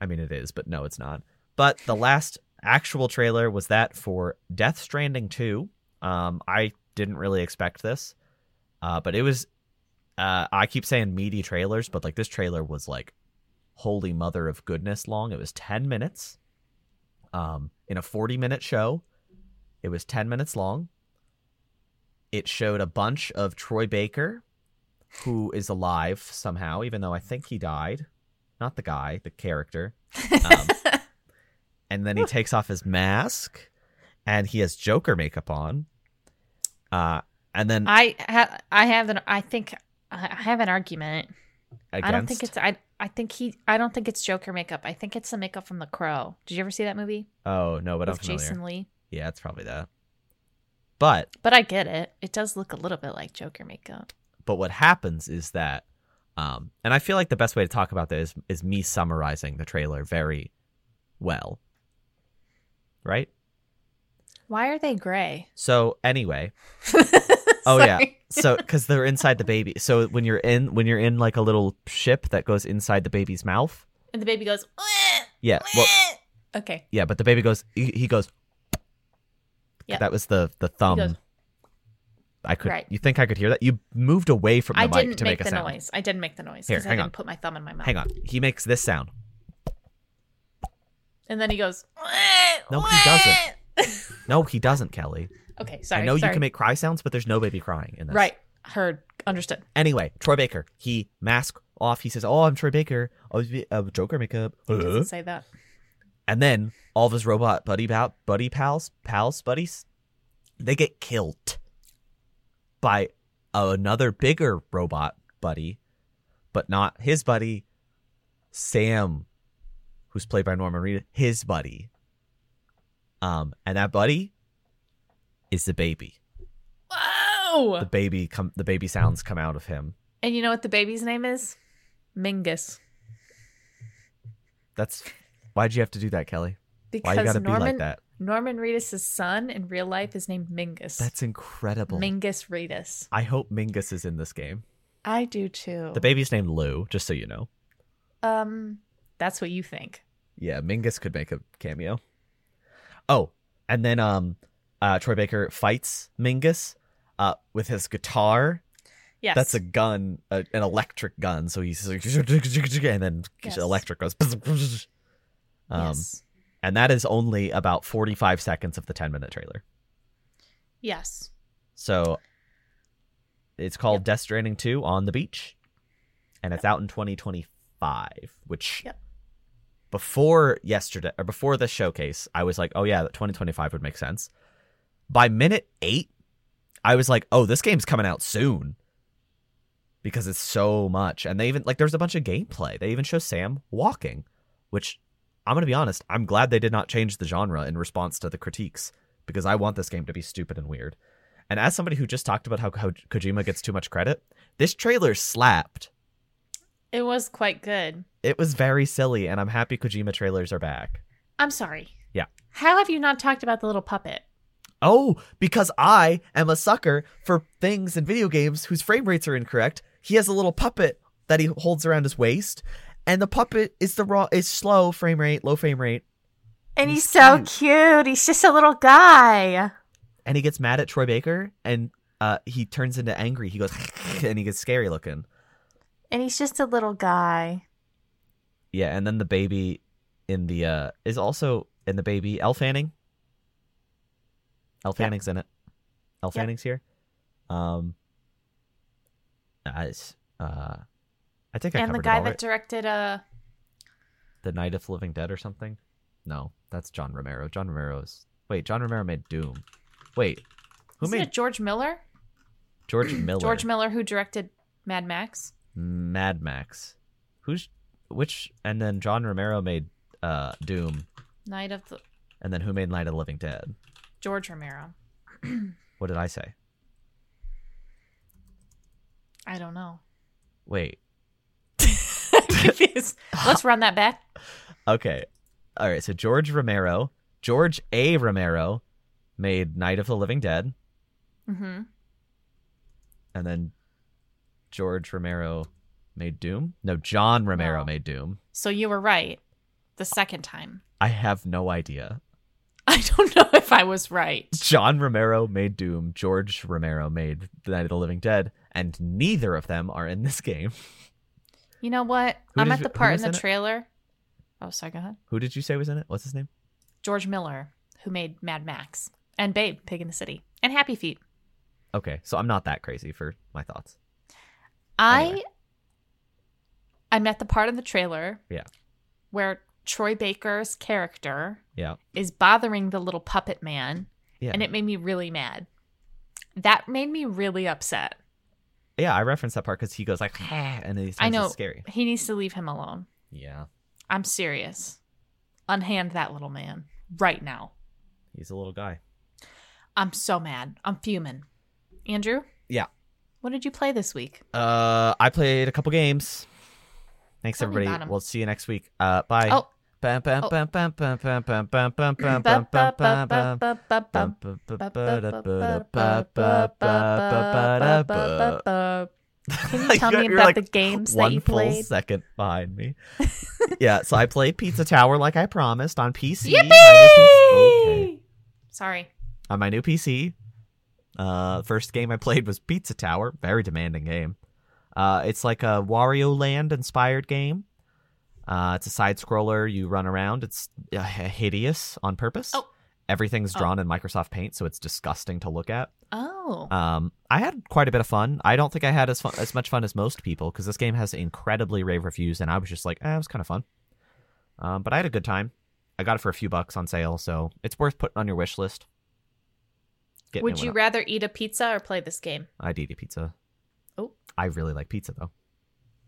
Speaker 1: I mean, it is, but no, it's not. But the last actual trailer was that for Death Stranding 2. Um, I didn't really expect this, uh, but it was. Uh, I keep saying meaty trailers, but like this trailer was like, holy mother of goodness, long. It was ten minutes um, in a 40 minute show. It was 10 minutes long. It showed a bunch of Troy Baker, who is alive somehow, even though I think he died. Not the guy, the character. Um, and then he takes off his mask and he has Joker makeup on. Uh, and then
Speaker 2: I ha- I have an. I think I have an argument.
Speaker 1: against,
Speaker 2: I don't think it's. I I think he. I don't think it's Joker makeup. I think it's the makeup from The Crow. Did you ever see that movie
Speaker 1: Oh, no, but I'm familiar.
Speaker 2: Jason Lee?
Speaker 1: Yeah, it's probably that. But
Speaker 2: But I get it. It does look a little bit like Joker makeup.
Speaker 1: but what happens is that um and i feel like the best way to talk about this is, is me summarizing the trailer very well right
Speaker 2: Why are they gray?
Speaker 1: so anyway oh yeah so because they're inside the baby so when you're in when you're in like a little ship that goes inside the baby's mouth
Speaker 2: And the baby goes. "Wah,
Speaker 1: yeah well.
Speaker 2: Okay.
Speaker 1: yeah but the baby goes he, he goes
Speaker 2: Yeah.
Speaker 1: that was the the thumb
Speaker 2: goes-
Speaker 1: i could
Speaker 2: Right.
Speaker 1: you think i could hear that you moved away from the
Speaker 2: I
Speaker 1: mic
Speaker 2: didn't
Speaker 1: to
Speaker 2: make,
Speaker 1: make,
Speaker 2: the
Speaker 1: sound
Speaker 2: noise. I didn't make the noise
Speaker 1: Here,
Speaker 2: because I
Speaker 1: hang
Speaker 2: didn't
Speaker 1: on.
Speaker 2: put my thumb in my mouth.
Speaker 1: hang on he makes this sound
Speaker 2: And then he goes.
Speaker 1: No, he doesn't. no he doesn't kellie
Speaker 2: Okay, sorry.
Speaker 1: I know
Speaker 2: sorry.
Speaker 1: you can make cry sounds, but there's no baby crying in this.
Speaker 2: Right. Heard. Understood.
Speaker 1: Anyway, Troy Baker. He mask off. He says, "Oh, I'm Troy Baker. I was uh, Joker makeup."
Speaker 2: He doesn't say that.
Speaker 1: And then all of his robot buddy pal, buddy pals, pals, buddies, they get killed by another bigger robot buddy, but not his buddy, Sam, who's played by Norman Reed. His buddy. Um, and that buddy is the baby.
Speaker 2: Whoa!
Speaker 1: The baby come the baby sounds come out of him.
Speaker 2: and you know what the baby's name is? Mingus.
Speaker 1: That's why'd you have to do that, Kellie? Why
Speaker 2: Because
Speaker 1: you gotta
Speaker 2: Norman
Speaker 1: be like that?
Speaker 2: Norman Reedus' son in real life is named Mingus.
Speaker 1: That's incredible.
Speaker 2: Mingus Reedus.
Speaker 1: I hope Mingus is in this game.
Speaker 2: I do too.
Speaker 1: The baby's named Lou, just so you know.
Speaker 2: um, that's what you think.
Speaker 1: Yeah, Mingus could make a cameo. Oh, and then um uh Troy Baker fights Mingus uh with his guitar.
Speaker 2: Yes.
Speaker 1: That's a gun, a, an electric gun. So he's like, and then
Speaker 2: Yes.
Speaker 1: electric goes. Um,
Speaker 2: yes.
Speaker 1: and that is only about 45 seconds of the 10 minute trailer.
Speaker 2: Yes.
Speaker 1: So it's called
Speaker 2: Yep.
Speaker 1: Death Stranding 2 on the beach, and it's out in 2025. Which
Speaker 2: Yep.
Speaker 1: before yesterday or before the showcase, I was like, oh yeah, 2025 would make sense. By minute eight, I was like, oh, this game's coming out soon because it's so much. And they even like there's a bunch of gameplay. They even show Sam walking, which I'm gonna be honest, I'm glad they did not change the genre in response to the critiques because I want this game to be stupid and weird. And as somebody who just talked about how Ko- Kojima gets too much credit, this trailer slapped.
Speaker 2: It was quite good.
Speaker 1: It was very silly, and I'm happy Kojima trailers are back.
Speaker 2: I'm sorry.
Speaker 1: Yeah.
Speaker 2: How have you not talked about the little puppet?
Speaker 1: Oh, because I am a sucker for things in video games whose frame rates are incorrect. He has a little puppet that he holds around his waist, and the puppet is the raw is slow frame rate, low frame rate,
Speaker 2: And
Speaker 1: He's
Speaker 2: he's, so
Speaker 1: cute.
Speaker 2: cute. He's just a little guy.
Speaker 1: and he gets mad at Troy Baker, and uh, he turns into angry. He goes, and he gets scary looking.
Speaker 2: And he's just a little guy.
Speaker 1: Yeah, and then the baby in the uh is also in the baby Elle Fanning. Elle
Speaker 2: Yep.
Speaker 1: Fanning's in it. Elle
Speaker 2: Yep.
Speaker 1: Fanning's here. Um, as uh, I think I
Speaker 2: and the guy that
Speaker 1: right?
Speaker 2: directed uh
Speaker 1: the Night of the Living Dead or something. No, that's John Romero. John Romero's wait. John Romero made Doom. Wait, who
Speaker 2: Isn't
Speaker 1: made
Speaker 2: it George Miller?
Speaker 1: George Miller?
Speaker 2: George Miller who directed Mad Max.
Speaker 1: Mad Max. Who's which? And then John Romero made uh Doom.
Speaker 2: Night of the
Speaker 1: And then who made Night of the Living Dead?
Speaker 2: George Romero.
Speaker 1: What did I say?
Speaker 2: I don't know.
Speaker 1: Wait.
Speaker 2: Let's run that back.
Speaker 1: Okay. All right. So George Romero, George A. Romero, made Night of the Living Dead,
Speaker 2: Mm-hmm.
Speaker 1: and then George Romero made Doom. No, John Romero
Speaker 2: No.
Speaker 1: made Doom.
Speaker 2: So you were right the second time.
Speaker 1: I have no idea.
Speaker 2: I don't know if I was right.
Speaker 1: John Romero made Doom. George Romero made The Night of the Living Dead, and neither of them are in this game.
Speaker 2: You know what?
Speaker 1: Who
Speaker 2: I'm at
Speaker 1: you-
Speaker 2: the part in the
Speaker 1: in it?
Speaker 2: trailer. Oh, sorry, go ahead.
Speaker 1: Who did you say was in it? What's his name?
Speaker 2: George Miller, who made Mad Max and Babe, Pig in the City, and Happy Feet.
Speaker 1: Okay, so I'm not that crazy for my thoughts.
Speaker 2: I
Speaker 1: Anyway.
Speaker 2: I'm at the part in the trailer
Speaker 1: Yeah.
Speaker 2: where Troy Baker's character
Speaker 1: Yeah.
Speaker 2: is bothering the little puppet man,
Speaker 1: Yeah.
Speaker 2: and it made me really mad. That made me really upset.
Speaker 1: yeah, I referenced that part because he goes like, and he's
Speaker 2: I know.
Speaker 1: scary.
Speaker 2: He needs to leave him alone.
Speaker 1: Yeah,
Speaker 2: I'm serious. Unhand that little man right now.
Speaker 1: he's a little guy.
Speaker 2: I'm so mad. I'm fuming. Andrew?
Speaker 1: Yeah.
Speaker 2: What did you play this week?
Speaker 1: Uh, I played a couple games. Thanks
Speaker 2: Tell
Speaker 1: everybody. We'll see you next week. Uh, bye.
Speaker 2: Oh. Can you tell me about
Speaker 1: like
Speaker 2: the games that you played?
Speaker 1: One full second behind me. yeah, so I played Pizza Tower like I promised on PC. Yippee! Okay.
Speaker 2: Sorry.
Speaker 1: On my new PC. Uh, first game I played was Pizza Tower. Very demanding game. Uh, it's like a Wario Land inspired game. Uh, it's a side scroller. You run around. It's uh, hideous on purpose.
Speaker 2: Oh.
Speaker 1: Everything's
Speaker 2: Oh.
Speaker 1: drawn in Microsoft Paint, so it's disgusting to look at.
Speaker 2: Oh.
Speaker 1: Um, I had quite a bit of fun. I don't think I had as fun, as much fun as most people because this game has incredibly rave reviews, and I was just like, eh, it was kind of fun. Um, but I had a good time. I got it for a few bucks on sale, so it's worth putting on your wish list. Getting
Speaker 2: Would you rather eat a pizza or play this game?
Speaker 1: I'd eat a pizza.
Speaker 2: Oh.
Speaker 1: I really like pizza though.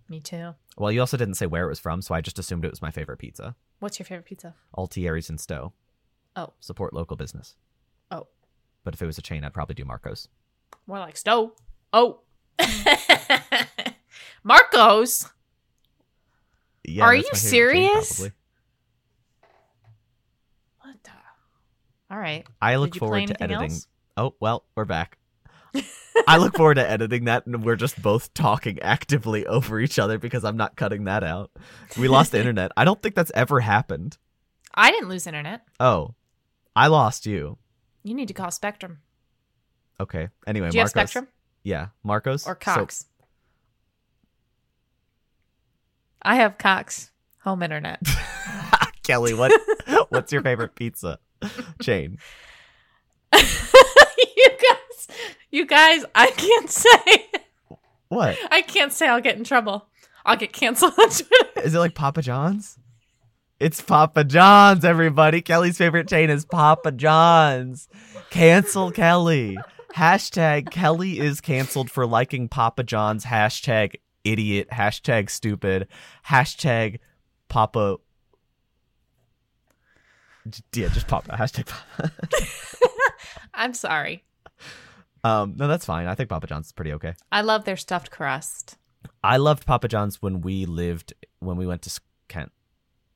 Speaker 2: Me too.
Speaker 1: Well, you also didn't say where it was from, so I just assumed it was my favorite pizza.
Speaker 2: What's your favorite pizza?
Speaker 1: Altieri's in Stowe.
Speaker 2: Oh.
Speaker 1: Support local business.
Speaker 2: Oh.
Speaker 1: But if it was a chain, I'd probably do Marcos.
Speaker 2: More like Stowe. Oh. Marcos.
Speaker 1: Yeah,
Speaker 2: Are you
Speaker 1: favorite chain,
Speaker 2: serious? What the? All right.
Speaker 1: I look
Speaker 2: Did you play
Speaker 1: forward to editing.
Speaker 2: else?
Speaker 1: Oh well, we're back. I look forward to editing that, and we're just both talking actively over each other because I'm not cutting that out. We lost the internet. I don't think that's ever happened.
Speaker 2: I didn't lose internet.
Speaker 1: Oh, I lost you.
Speaker 2: You need to call Spectrum.
Speaker 1: Okay. Anyway,
Speaker 2: Do you
Speaker 1: Marcos.
Speaker 2: have Spectrum
Speaker 1: Yeah, Marcos
Speaker 2: or
Speaker 1: So-
Speaker 2: Cox? I have Cox home internet.
Speaker 1: Kellie, what? what's your favorite pizza chain?
Speaker 2: you guys, you guys, I can't say.
Speaker 1: What
Speaker 2: I can't say. I'll get in trouble. I'll get canceled on Twitter.
Speaker 1: is it? Like Papa John's? It's Papa John's, everybody. Kellie's favorite chain is Papa John's. Cancel Kellie. Hashtag Kellie is canceled for liking Papa John's. Hashtag idiot. Hashtag stupid. Hashtag Papa. Yeah, just Papa. Hashtag Papa.
Speaker 2: I'm sorry.
Speaker 1: Um, no, that's fine. I think Papa John's is pretty okay.
Speaker 2: I love their stuffed crust.
Speaker 1: I loved Papa John's when we lived when we went to S- Kent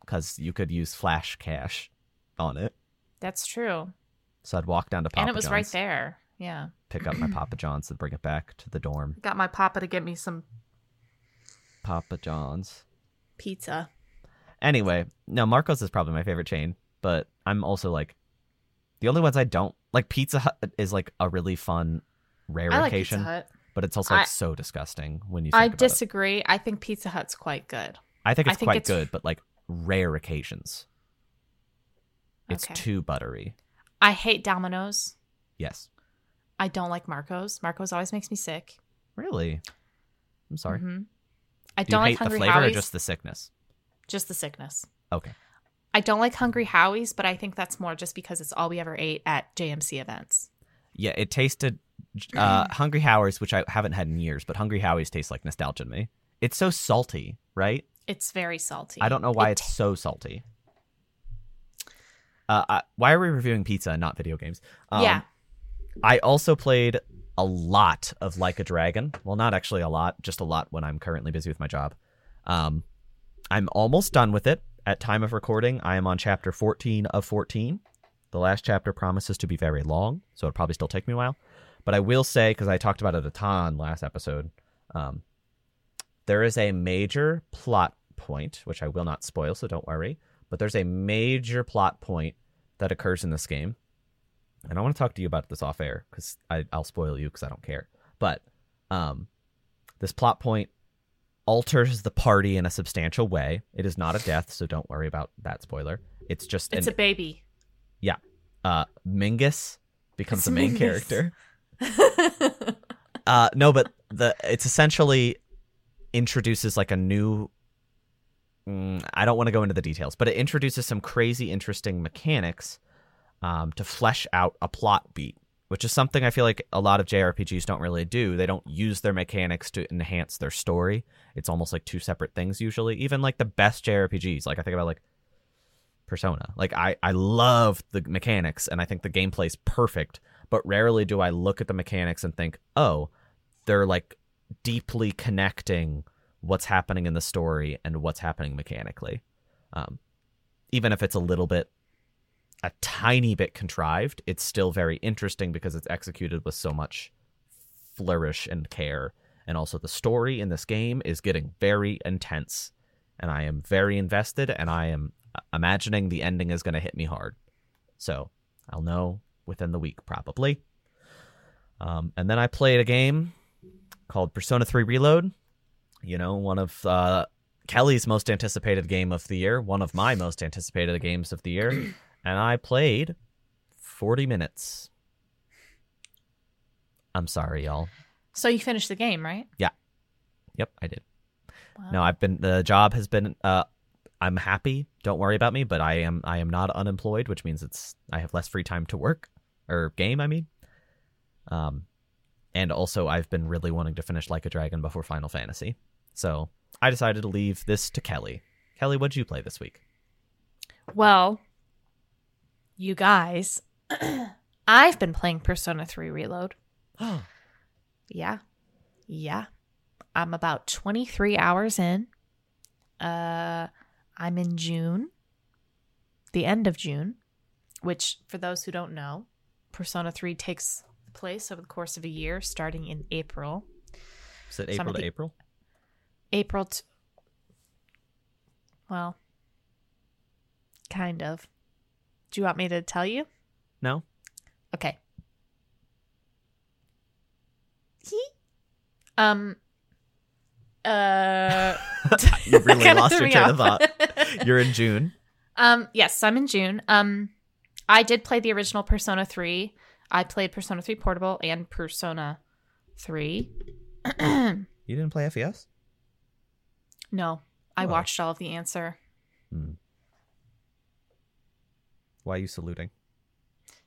Speaker 1: because you could use Flash Cash on it.
Speaker 2: That's true.
Speaker 1: So I'd walk down to Papa
Speaker 2: and it was
Speaker 1: John's,
Speaker 2: right there. Yeah.
Speaker 1: pick up my Papa John's, and bring it back to the dorm.
Speaker 2: Got my papa to get me some
Speaker 1: Papa John's.
Speaker 2: pizza.
Speaker 1: Anyway, no, Marcos is probably my favorite chain, but I'm also like the only ones I don't like. Pizza Hut is like a really fun rare
Speaker 2: I like Pizza
Speaker 1: occasion,
Speaker 2: Hut.
Speaker 1: but it's also like
Speaker 2: I-
Speaker 1: so disgusting when you. Think
Speaker 2: I
Speaker 1: about it.
Speaker 2: disagree. I think Pizza Hut's quite good.
Speaker 1: I think
Speaker 2: I
Speaker 1: it's
Speaker 2: think
Speaker 1: quite
Speaker 2: it's-
Speaker 1: good, but like rare occasions, it's
Speaker 2: Okay.
Speaker 1: too buttery.
Speaker 2: I hate Domino's.
Speaker 1: Yes,
Speaker 2: I don't like Marco's. Marco's always makes me sick.
Speaker 1: really. I'm sorry.
Speaker 2: Mhm. I
Speaker 1: Do you
Speaker 2: don't like
Speaker 1: hate the
Speaker 2: Hungry
Speaker 1: flavor
Speaker 2: Howie's.
Speaker 1: or just the sickness?
Speaker 2: just the sickness.
Speaker 1: Okay.
Speaker 2: I don't like Hungry Howie's, but I think that's more just because it's all we ever ate at JMC events.
Speaker 1: Yeah, it tasted uh, Hungry Howie's, which I haven't had in years, but Hungry Howie's tastes like nostalgia to me. It's so salty, right?
Speaker 2: It's very salty.
Speaker 1: I don't know why
Speaker 2: It
Speaker 1: it's so salty. Uh, I, why are we reviewing pizza and not video games? Um,
Speaker 2: yeah.
Speaker 1: I also played a lot of Like a Dragon. Well, not actually a lot, just a lot when I'm currently busy with my job. Um, I'm almost done with it. At time of recording, I am on chapter 14 of 14. The last chapter promises to be very long, so it'll probably still take me a while. But I will say, because I talked about it a ton last episode, um, there is a major plot point, which I will not spoil, so don't worry. But there's a major plot point that occurs in this game and I want to talk to you about this off air because I'll spoil you because I don't care. But um, this plot point alters the party in a substantial way. It is not a death, so don't worry about that spoiler. It's just
Speaker 2: It's
Speaker 1: an,
Speaker 2: a baby.
Speaker 1: Yeah, uh, Mingus becomes
Speaker 2: It's
Speaker 1: the main
Speaker 2: Mingus.
Speaker 1: character. Uh, no, but the it's essentially introduces like a new. Mm, I don't want to go into the details, but it introduces some crazy, interesting mechanics um, to flesh out a plot beat, which is something I feel like a lot of JRPGs don't really do. They don't use their mechanics to enhance their story. It's almost like two separate things usually. Even like the best JRPGs, like I think about like Persona. Like I I love the mechanics and I think the gameplay's perfect, but rarely do I look at the mechanics and think, "Oh, they're like deeply connecting what's happening in the story and what's happening mechanically." Um even if it's a little bit a tiny bit contrived, it's still very interesting because it's executed with so much flourish and care. And also the story in this game is getting very intense and I am very invested and I am imagining the ending is going to hit me hard. So, I'll know within the week probably. Um, and then I played a game called Persona 3 Reload. You know, one of uh, Kellie's most anticipated game of the year, one of my most anticipated games of the year, and I played 40 minutes. I'm sorry, y'all.
Speaker 2: so you finished the game, right? Yeah.
Speaker 1: Yep, I did.
Speaker 2: Wow.
Speaker 1: No, I've been the job has been uh I'm happy. Don't worry about me, but I am I am not unemployed, which means it's I have less free time to work or game, I mean. Um and also I've been really wanting to finish Like a Dragon before Final Fantasy. So, I decided to leave this to Kellie. Kellie, what'd you play this week?
Speaker 2: Well, you guys, I've been playing Persona 3 Reload. Yeah. Yeah. I'm about 23 hours in. Uh I'm in June. The end of June, which for those who don't know, Persona 3 takes place over the course of a year starting in April.
Speaker 1: Is it April
Speaker 2: of
Speaker 1: to
Speaker 2: the-
Speaker 1: April?
Speaker 2: April t- Well, kind of. Do you want me to tell you?
Speaker 1: No.
Speaker 2: Okay. um uh
Speaker 1: You really lost your train of thought. You're in June.
Speaker 2: Um, yes, I'm in June. Um, I did play the original Persona 3. I played Persona 3 Portable and Persona 3.
Speaker 1: You didn't play FES?
Speaker 2: no, I
Speaker 1: Oh.
Speaker 2: watched all of the answer
Speaker 1: Hmm. Why are you saluting?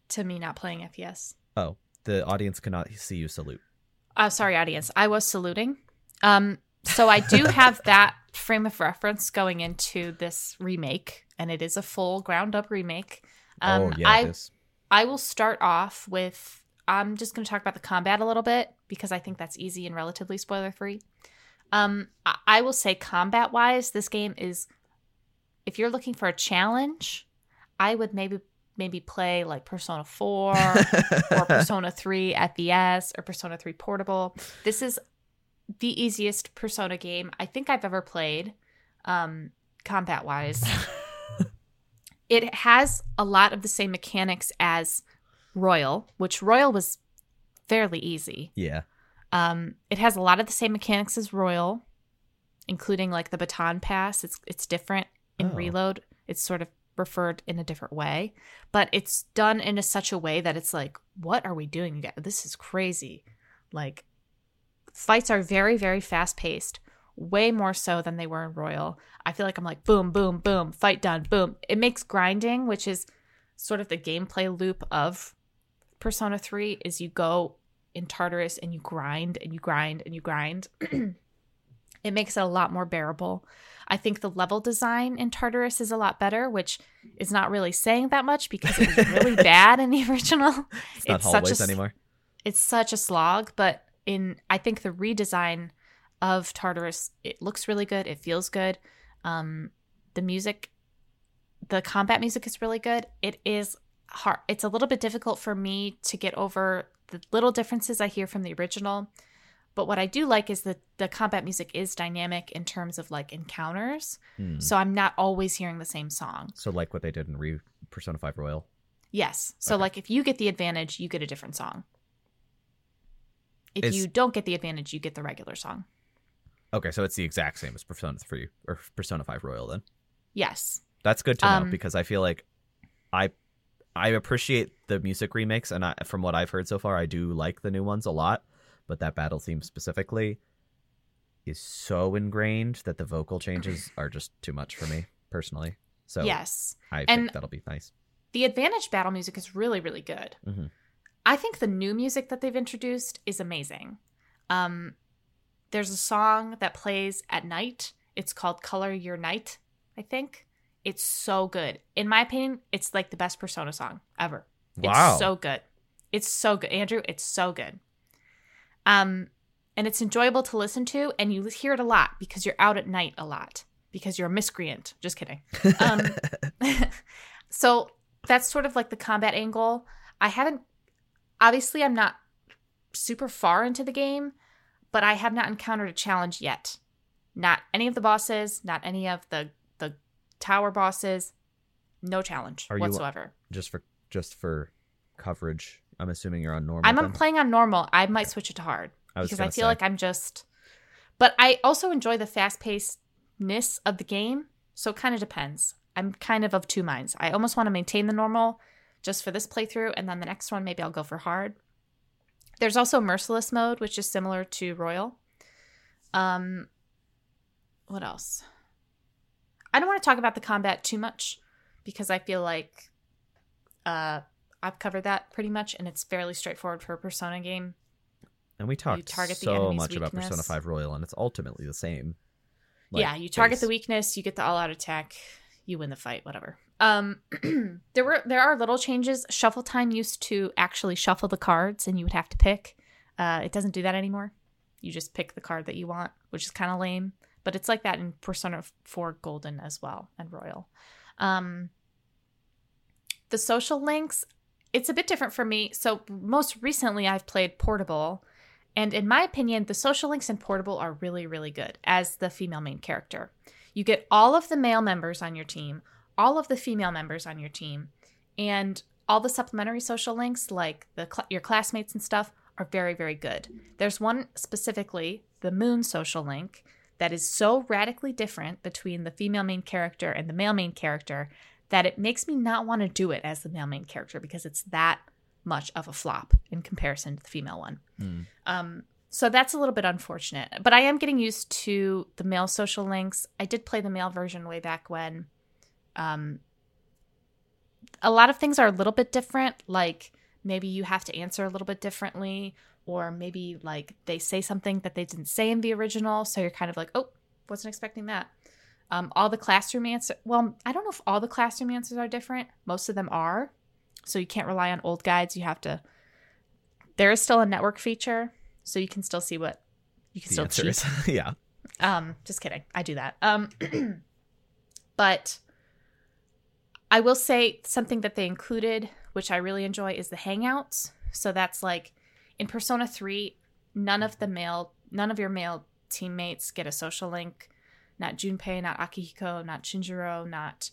Speaker 2: to me not playing FES.
Speaker 1: Oh, the audience cannot see you salute.
Speaker 2: Uh, sorry, audience. I was saluting. Um, so I do have that frame of reference going into this remake, and it is a full ground up remake. Um,
Speaker 1: oh yeah,
Speaker 2: I
Speaker 1: it is.
Speaker 2: I will start off with I'm just going to talk about the combat a little bit because I think that's easy and relatively spoiler free. Um, I, I will say combat wise, this game is if you're looking for a challenge, I would maybe maybe play like Persona 4 or Persona 3 FES or Persona 3 Portable. This is the easiest Persona game I think I've ever played, um, combat wise. it has a lot of the same mechanics as Royal, which Royal was fairly easy.
Speaker 1: yeah.
Speaker 2: Um, it has a lot of the same mechanics as Royal, including like the baton pass. It's it's different in
Speaker 1: Oh.
Speaker 2: Reload. It's sort of referred in a different way, but it's done in a such a way that it's like, what are we doing? This is crazy. Like, fights are very very fast paced, way more so than they were in Royal. I feel like I'm like boom boom boom, fight done, boom. It makes grinding, which is sort of the gameplay loop of Persona 3 is you go in Tartarus and you grind and you grind and you grind. it makes it a lot more bearable. I think the level design in Tartarus is a lot better, which is not really saying that much because it was really bad in the original.
Speaker 1: It's not
Speaker 2: It's such a
Speaker 1: hallways anymore.
Speaker 2: It's such a slog, but in I think the redesign of Tartarus, it looks really good. It feels good. Um, the music, the combat music is really good. It is hard. It's a little bit difficult for me to get over the little differences I hear from the original. But what I do like is that the combat music is dynamic in terms of like encounters.
Speaker 1: Hmm.
Speaker 2: So I'm not always hearing the same song.
Speaker 1: So like what they did in Re Persona 5 Royal.
Speaker 2: Yes. So
Speaker 1: Okay.
Speaker 2: like if you get the advantage, you get a different song. If
Speaker 1: Is-
Speaker 2: you don't get the advantage, you get the regular song.
Speaker 1: Okay, so it's the exact same as Persona 3 or Persona 5 Royal then.
Speaker 2: Yes.
Speaker 1: That's good to know
Speaker 2: Um,
Speaker 1: because I feel like I I appreciate the music remakes and I, from what I've heard so far, I do like the new ones a lot. But that battle theme specifically is so ingrained that the vocal changes are just too much for me personally. So
Speaker 2: yes.
Speaker 1: I
Speaker 2: And-
Speaker 1: think that'll be nice.
Speaker 2: The advantage battle music is really, really good.
Speaker 1: Mhm.
Speaker 2: I think the new music that they've introduced is amazing. Um, there's a song that plays at night. It's called Color Your Night, I think. It's so good. In my opinion, it's like the best Persona song ever.
Speaker 1: Wow.
Speaker 2: It's so good. It's so good. Andrew, it's so good. Um, and it's enjoyable to listen to, and you hear it a lot because you're out at night a lot because you're a miscreant. Just kidding. Um, so that's sort of like the combat angle. I haven't, obviously, I'm not super far into the game, but I have not encountered a challenge yet. Not any of the bosses, not any of the the tower bosses. No challenge
Speaker 1: Are you-
Speaker 2: whatsoever.
Speaker 1: just for just for coverage. I'm assuming you're on normal.
Speaker 2: I'm
Speaker 1: then?
Speaker 2: playing on normal. I might switch it to hard
Speaker 1: I was
Speaker 2: because I feel
Speaker 1: say.
Speaker 2: like I'm just. But I also enjoy the fast pacedness of the game, so it kind of depends. I'm kind of of two minds. I almost want to maintain the normal just for this playthrough, and then the next one maybe I'll go for hard. There's also merciless mode, which is similar to royal. Um, what else? I don't want to talk about the combat too much because I feel like uh, I've covered that pretty much, and it's fairly straightforward for a Persona game.
Speaker 1: and we talked so much about Persona 5 Royal, and it's ultimately the same. like,
Speaker 2: yeah, you target
Speaker 1: base.
Speaker 2: the weakness, you get the all out attack, you win the fight, whatever. Um, there were there are little changes. Shuffle time used to actually shuffle the cards, and you would have to pick. Uh, it doesn't do that anymore. You just pick the card that you want, which is kind of lame. But it's like that in Persona 4 Golden as well and Royal. Um, the social links, it's a bit different for me. So most recently, I've played Portable, and in my opinion, the social links in Portable are really, really good as the female main character. You get all of the male members on your team, all of the female members on your team, and all the supplementary social links, like the cl- your classmates and stuff, are very, very good. There's one specifically, the Moon social link, that is so radically different between the female main character and the male main character that it makes me not want to do it as the male main character because it's that much of a flop in comparison to the female one.
Speaker 1: Mm.
Speaker 2: Um, so that's a little bit unfortunate. But I am getting used to the male social links. I did play the male version way back when. Um, a lot of things are a little bit different. Like maybe you have to answer a little bit differently, or maybe like they say something that they didn't say in the original. So you're kind of like, oh, wasn't expecting that. Um, all the classroom answers, well, I don't know if all the classroom answers are different. Most of them are. So you can't rely on old guides. You have to, there is still a network feature. So you can still see what you can
Speaker 1: The
Speaker 2: still cheat.
Speaker 1: yeah.
Speaker 2: Um, just kidding. I do that. Um, but I will say something that they included, which I really enjoy, is the hangouts. So that's like in Persona 3, none of the male, none of your male teammates get a social link. Not Junpei, not Akihiko, not Shinjiro, not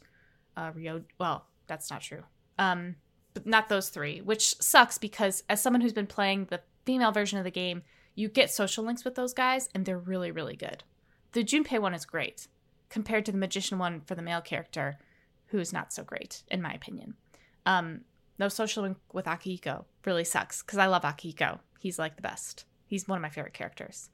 Speaker 2: uh, Ryo. Well, that's not true. Um, but not those three, which sucks because as someone who's been playing the female version of the game, you get social links with those guys, and they're really, really good. The Junpei one is great compared to the Magician one for the male character, who is not so great, in my opinion. Um, no social link with Akihiko really sucks because I love Akihiko. He's like the best. He's one of my favorite characters.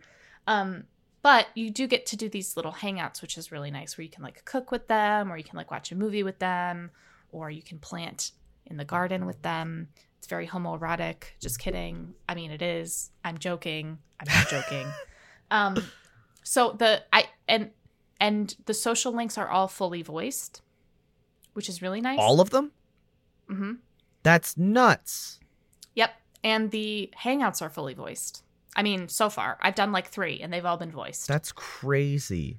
Speaker 2: Um, but you do get to do these little hangouts, which is really nice, where you can like cook with them, or you can like watch a movie with them, or you can plant in the garden with them. It's very homoerotic. Just kidding. I mean, it is. I'm joking. I'm not joking. um, so the I and and the social links are all fully voiced, which is really nice.
Speaker 1: All of them?
Speaker 2: Mm-hmm.
Speaker 1: That's nuts.
Speaker 2: Yep. And the hangouts are fully voiced. I mean, so far I've done like three, and they've all been voiced.
Speaker 1: That's crazy.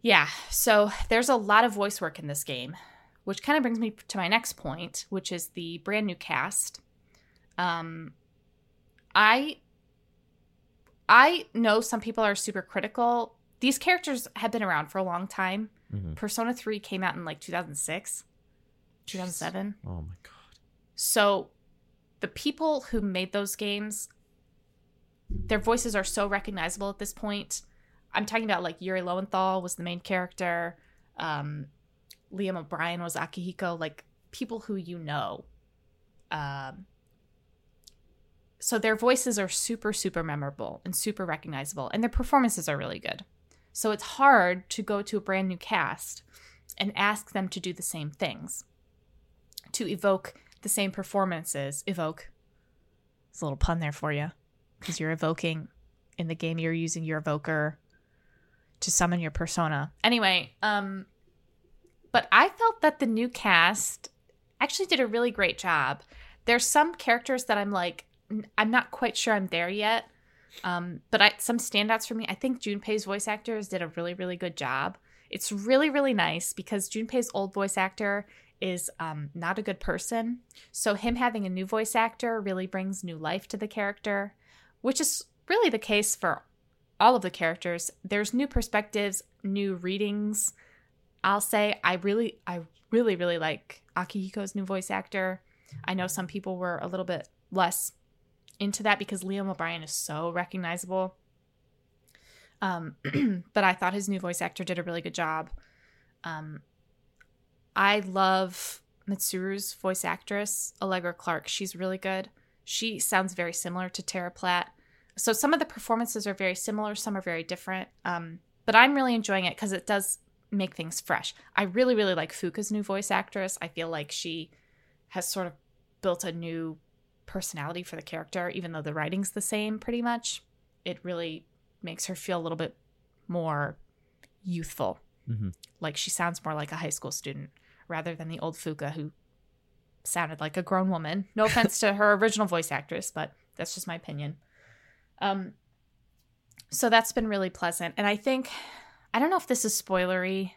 Speaker 2: Yeah, so there's a lot of voice work in this game, which kind of brings me to my next point, which is the brand new cast. Um, I I know some people are super critical. These characters have been around for a long time.
Speaker 1: Mhm.
Speaker 2: Persona 3 came out in like 2006, 2007.
Speaker 1: Oh my god.
Speaker 2: So the people who made those games, their voices are so recognizable at this point. I'm talking about like Yuri Lowenthal was the main character. Um, Liam O'Brien was Akihiko, like people who you know. Um, so their voices are super, super memorable and super recognizable, and their performances are really good. So it's hard to go to a brand new cast and ask them to do the same things, to evoke the same performances. Evoke. It's a little pun there for you, because you're evoking in the game. You're using your evoker to summon your persona. Anyway, um, but I felt that the new cast actually did a really great job. There's some characters that I'm like, I'm not quite sure I'm there yet. Um, but I, some standouts for me, I think Junpei's voice actors did a really, really good job. It's really, really nice because Junpei's old voice actor is um, not a good person. So him having a new voice actor really brings new life to the character, which is really the case for all of the characters. There's new perspectives, new readings. I'll say I really, I really, really like Akihiko's new voice actor. I know some people were a little bit less into that because Liam O'Brien is so recognizable. Um, but I thought his new voice actor did a really good job. Um, I love Mitsuru's voice actress, Allegra Clark. She's really good. She sounds very similar to Tara Platt. So some of the performances are very similar, some are very different. Um, but I'm really enjoying it because it does make things fresh. I really, really like Fuuka's new voice actress. I feel like she has sort of built a new personality for the character, even though the writing's the same pretty much. It really makes her feel a little bit more youthful.
Speaker 1: Mhm.
Speaker 2: Like she sounds more like a high school student rather than the old Fuuka who sounded like a grown woman. No offense to her original voice actress, but that's just my opinion. Um, so that's been really pleasant, and I think I don't know if this is spoilery.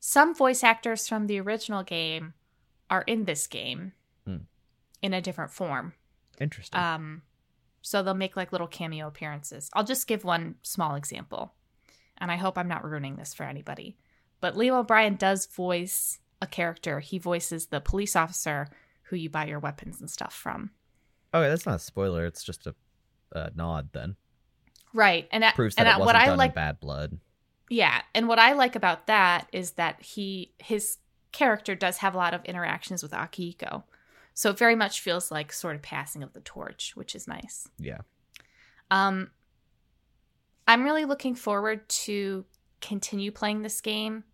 Speaker 2: Some voice actors from the original game are in this game
Speaker 1: Hmm.
Speaker 2: in a different form.
Speaker 1: Interesting.
Speaker 2: Um, so they'll make like little cameo appearances. I'll just give one small example, and I hope I'm not ruining this for anybody. But Liam O'Brien does voice a character. He voices the police officer who you buy your weapons and stuff from.
Speaker 1: okay, that's not a spoiler. It's just a, a nod. Then
Speaker 2: Right, and I-
Speaker 1: proves that
Speaker 2: and
Speaker 1: it wasn't
Speaker 2: what I
Speaker 1: done
Speaker 2: like
Speaker 1: in bad blood.
Speaker 2: Yeah, and what I like about that is that he his character does have a lot of interactions with Akihiko. So it very much feels like sort of passing of the torch, which is nice.
Speaker 1: Yeah.
Speaker 2: Um I'm really looking forward to continue playing this game.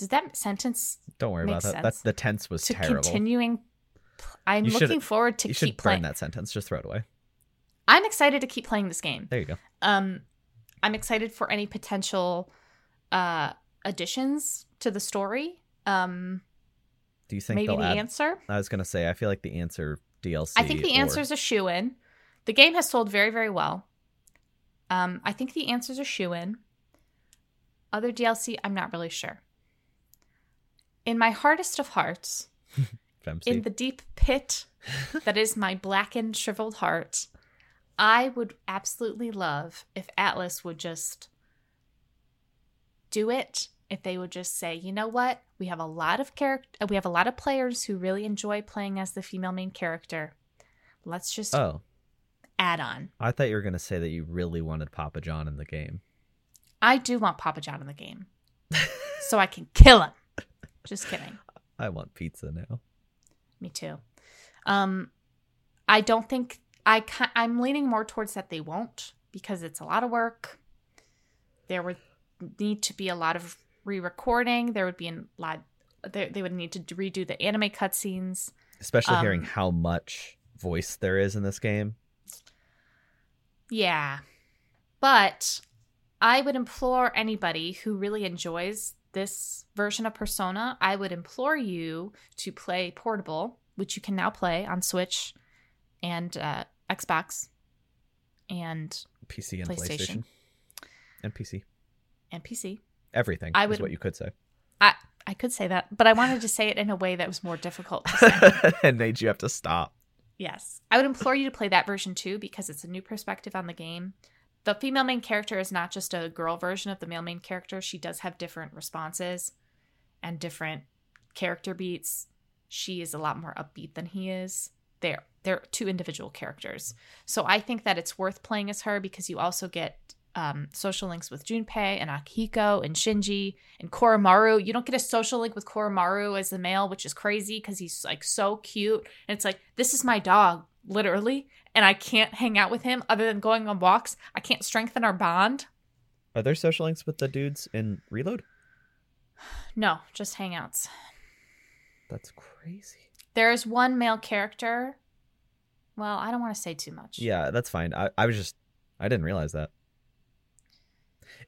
Speaker 2: Does that sentence
Speaker 1: Don't worry about that. That's the tense was
Speaker 2: to
Speaker 1: terrible.
Speaker 2: continuing I'm
Speaker 1: You
Speaker 2: looking forward to
Speaker 1: you should
Speaker 2: keep
Speaker 1: burn
Speaker 2: playing.
Speaker 1: that sentence. Just throw it away.
Speaker 2: I'm excited to keep playing this game.
Speaker 1: There you go.
Speaker 2: Um, I'm excited for any potential uh, additions to the story. Um,
Speaker 1: Do you think
Speaker 2: maybe the
Speaker 1: add?
Speaker 2: answer.
Speaker 1: I was gonna say. I feel like the answer DLC.
Speaker 2: I think the
Speaker 1: or-
Speaker 2: is a shoe in. The game has sold very, very well. Um, I think the answer's a shoe in. Other DLC, I'm not really sure. In my hardest of hearts, in the deep pit that is my blackened, shriveled heart, I would absolutely love if Atlus would just do it. If they would just say, you know what, we have a lot of character, uh, we have a lot of players who really enjoy playing as the female main character. Let's just
Speaker 1: oh,
Speaker 2: add on.
Speaker 1: I thought you were gonna say that you really wanted Papa John in the game.
Speaker 2: I do want Papa John in the game, so I can kill him. Just kidding.
Speaker 1: I want pizza now.
Speaker 2: Me too. Um, I don't think I ki- I'm leaning more towards that they won't because it's a lot of work. There would need to be a lot of re-recording. There would be a lot. They, they would need to redo the anime cutscenes.
Speaker 1: Especially
Speaker 2: Um,
Speaker 1: hearing how much voice there is in this game.
Speaker 2: Yeah, but I would implore anybody who really enjoys this version of Persona. I would implore you to play Portable, which you can now play on Switch and uh, Xbox and
Speaker 1: PC and
Speaker 2: PlayStation.
Speaker 1: PlayStation. And PC.
Speaker 2: and PC.
Speaker 1: Everything
Speaker 2: I
Speaker 1: is
Speaker 2: would-
Speaker 1: what you could say.
Speaker 2: I I could say that, but I wanted to say it in a way that was more difficult. To say.
Speaker 1: and made you have to stop.
Speaker 2: yes, I would implore you to play that version too because it's a new perspective on the game. The female main character is not just a girl version of the male main character. She does have different responses and different character beats. She is a lot more upbeat than he is. They're they're two individual characters. So I think that it's worth playing as her because you also get um, social links with Junpei and Akihiko and Shinji and Koromaru. You don't get a social link with Koromaru as the male, which is crazy because he's like so cute. And it's like, this is my dog, literally. And I can't hang out with him other than going on walks. I can't strengthen our bond.
Speaker 1: Are there social links with the dudes in Reload?
Speaker 2: No, just hangouts.
Speaker 1: That's crazy.
Speaker 2: There is one male character. Well, I don't want to say too much.
Speaker 1: Yeah, that's fine. I, I was just I didn't realize that.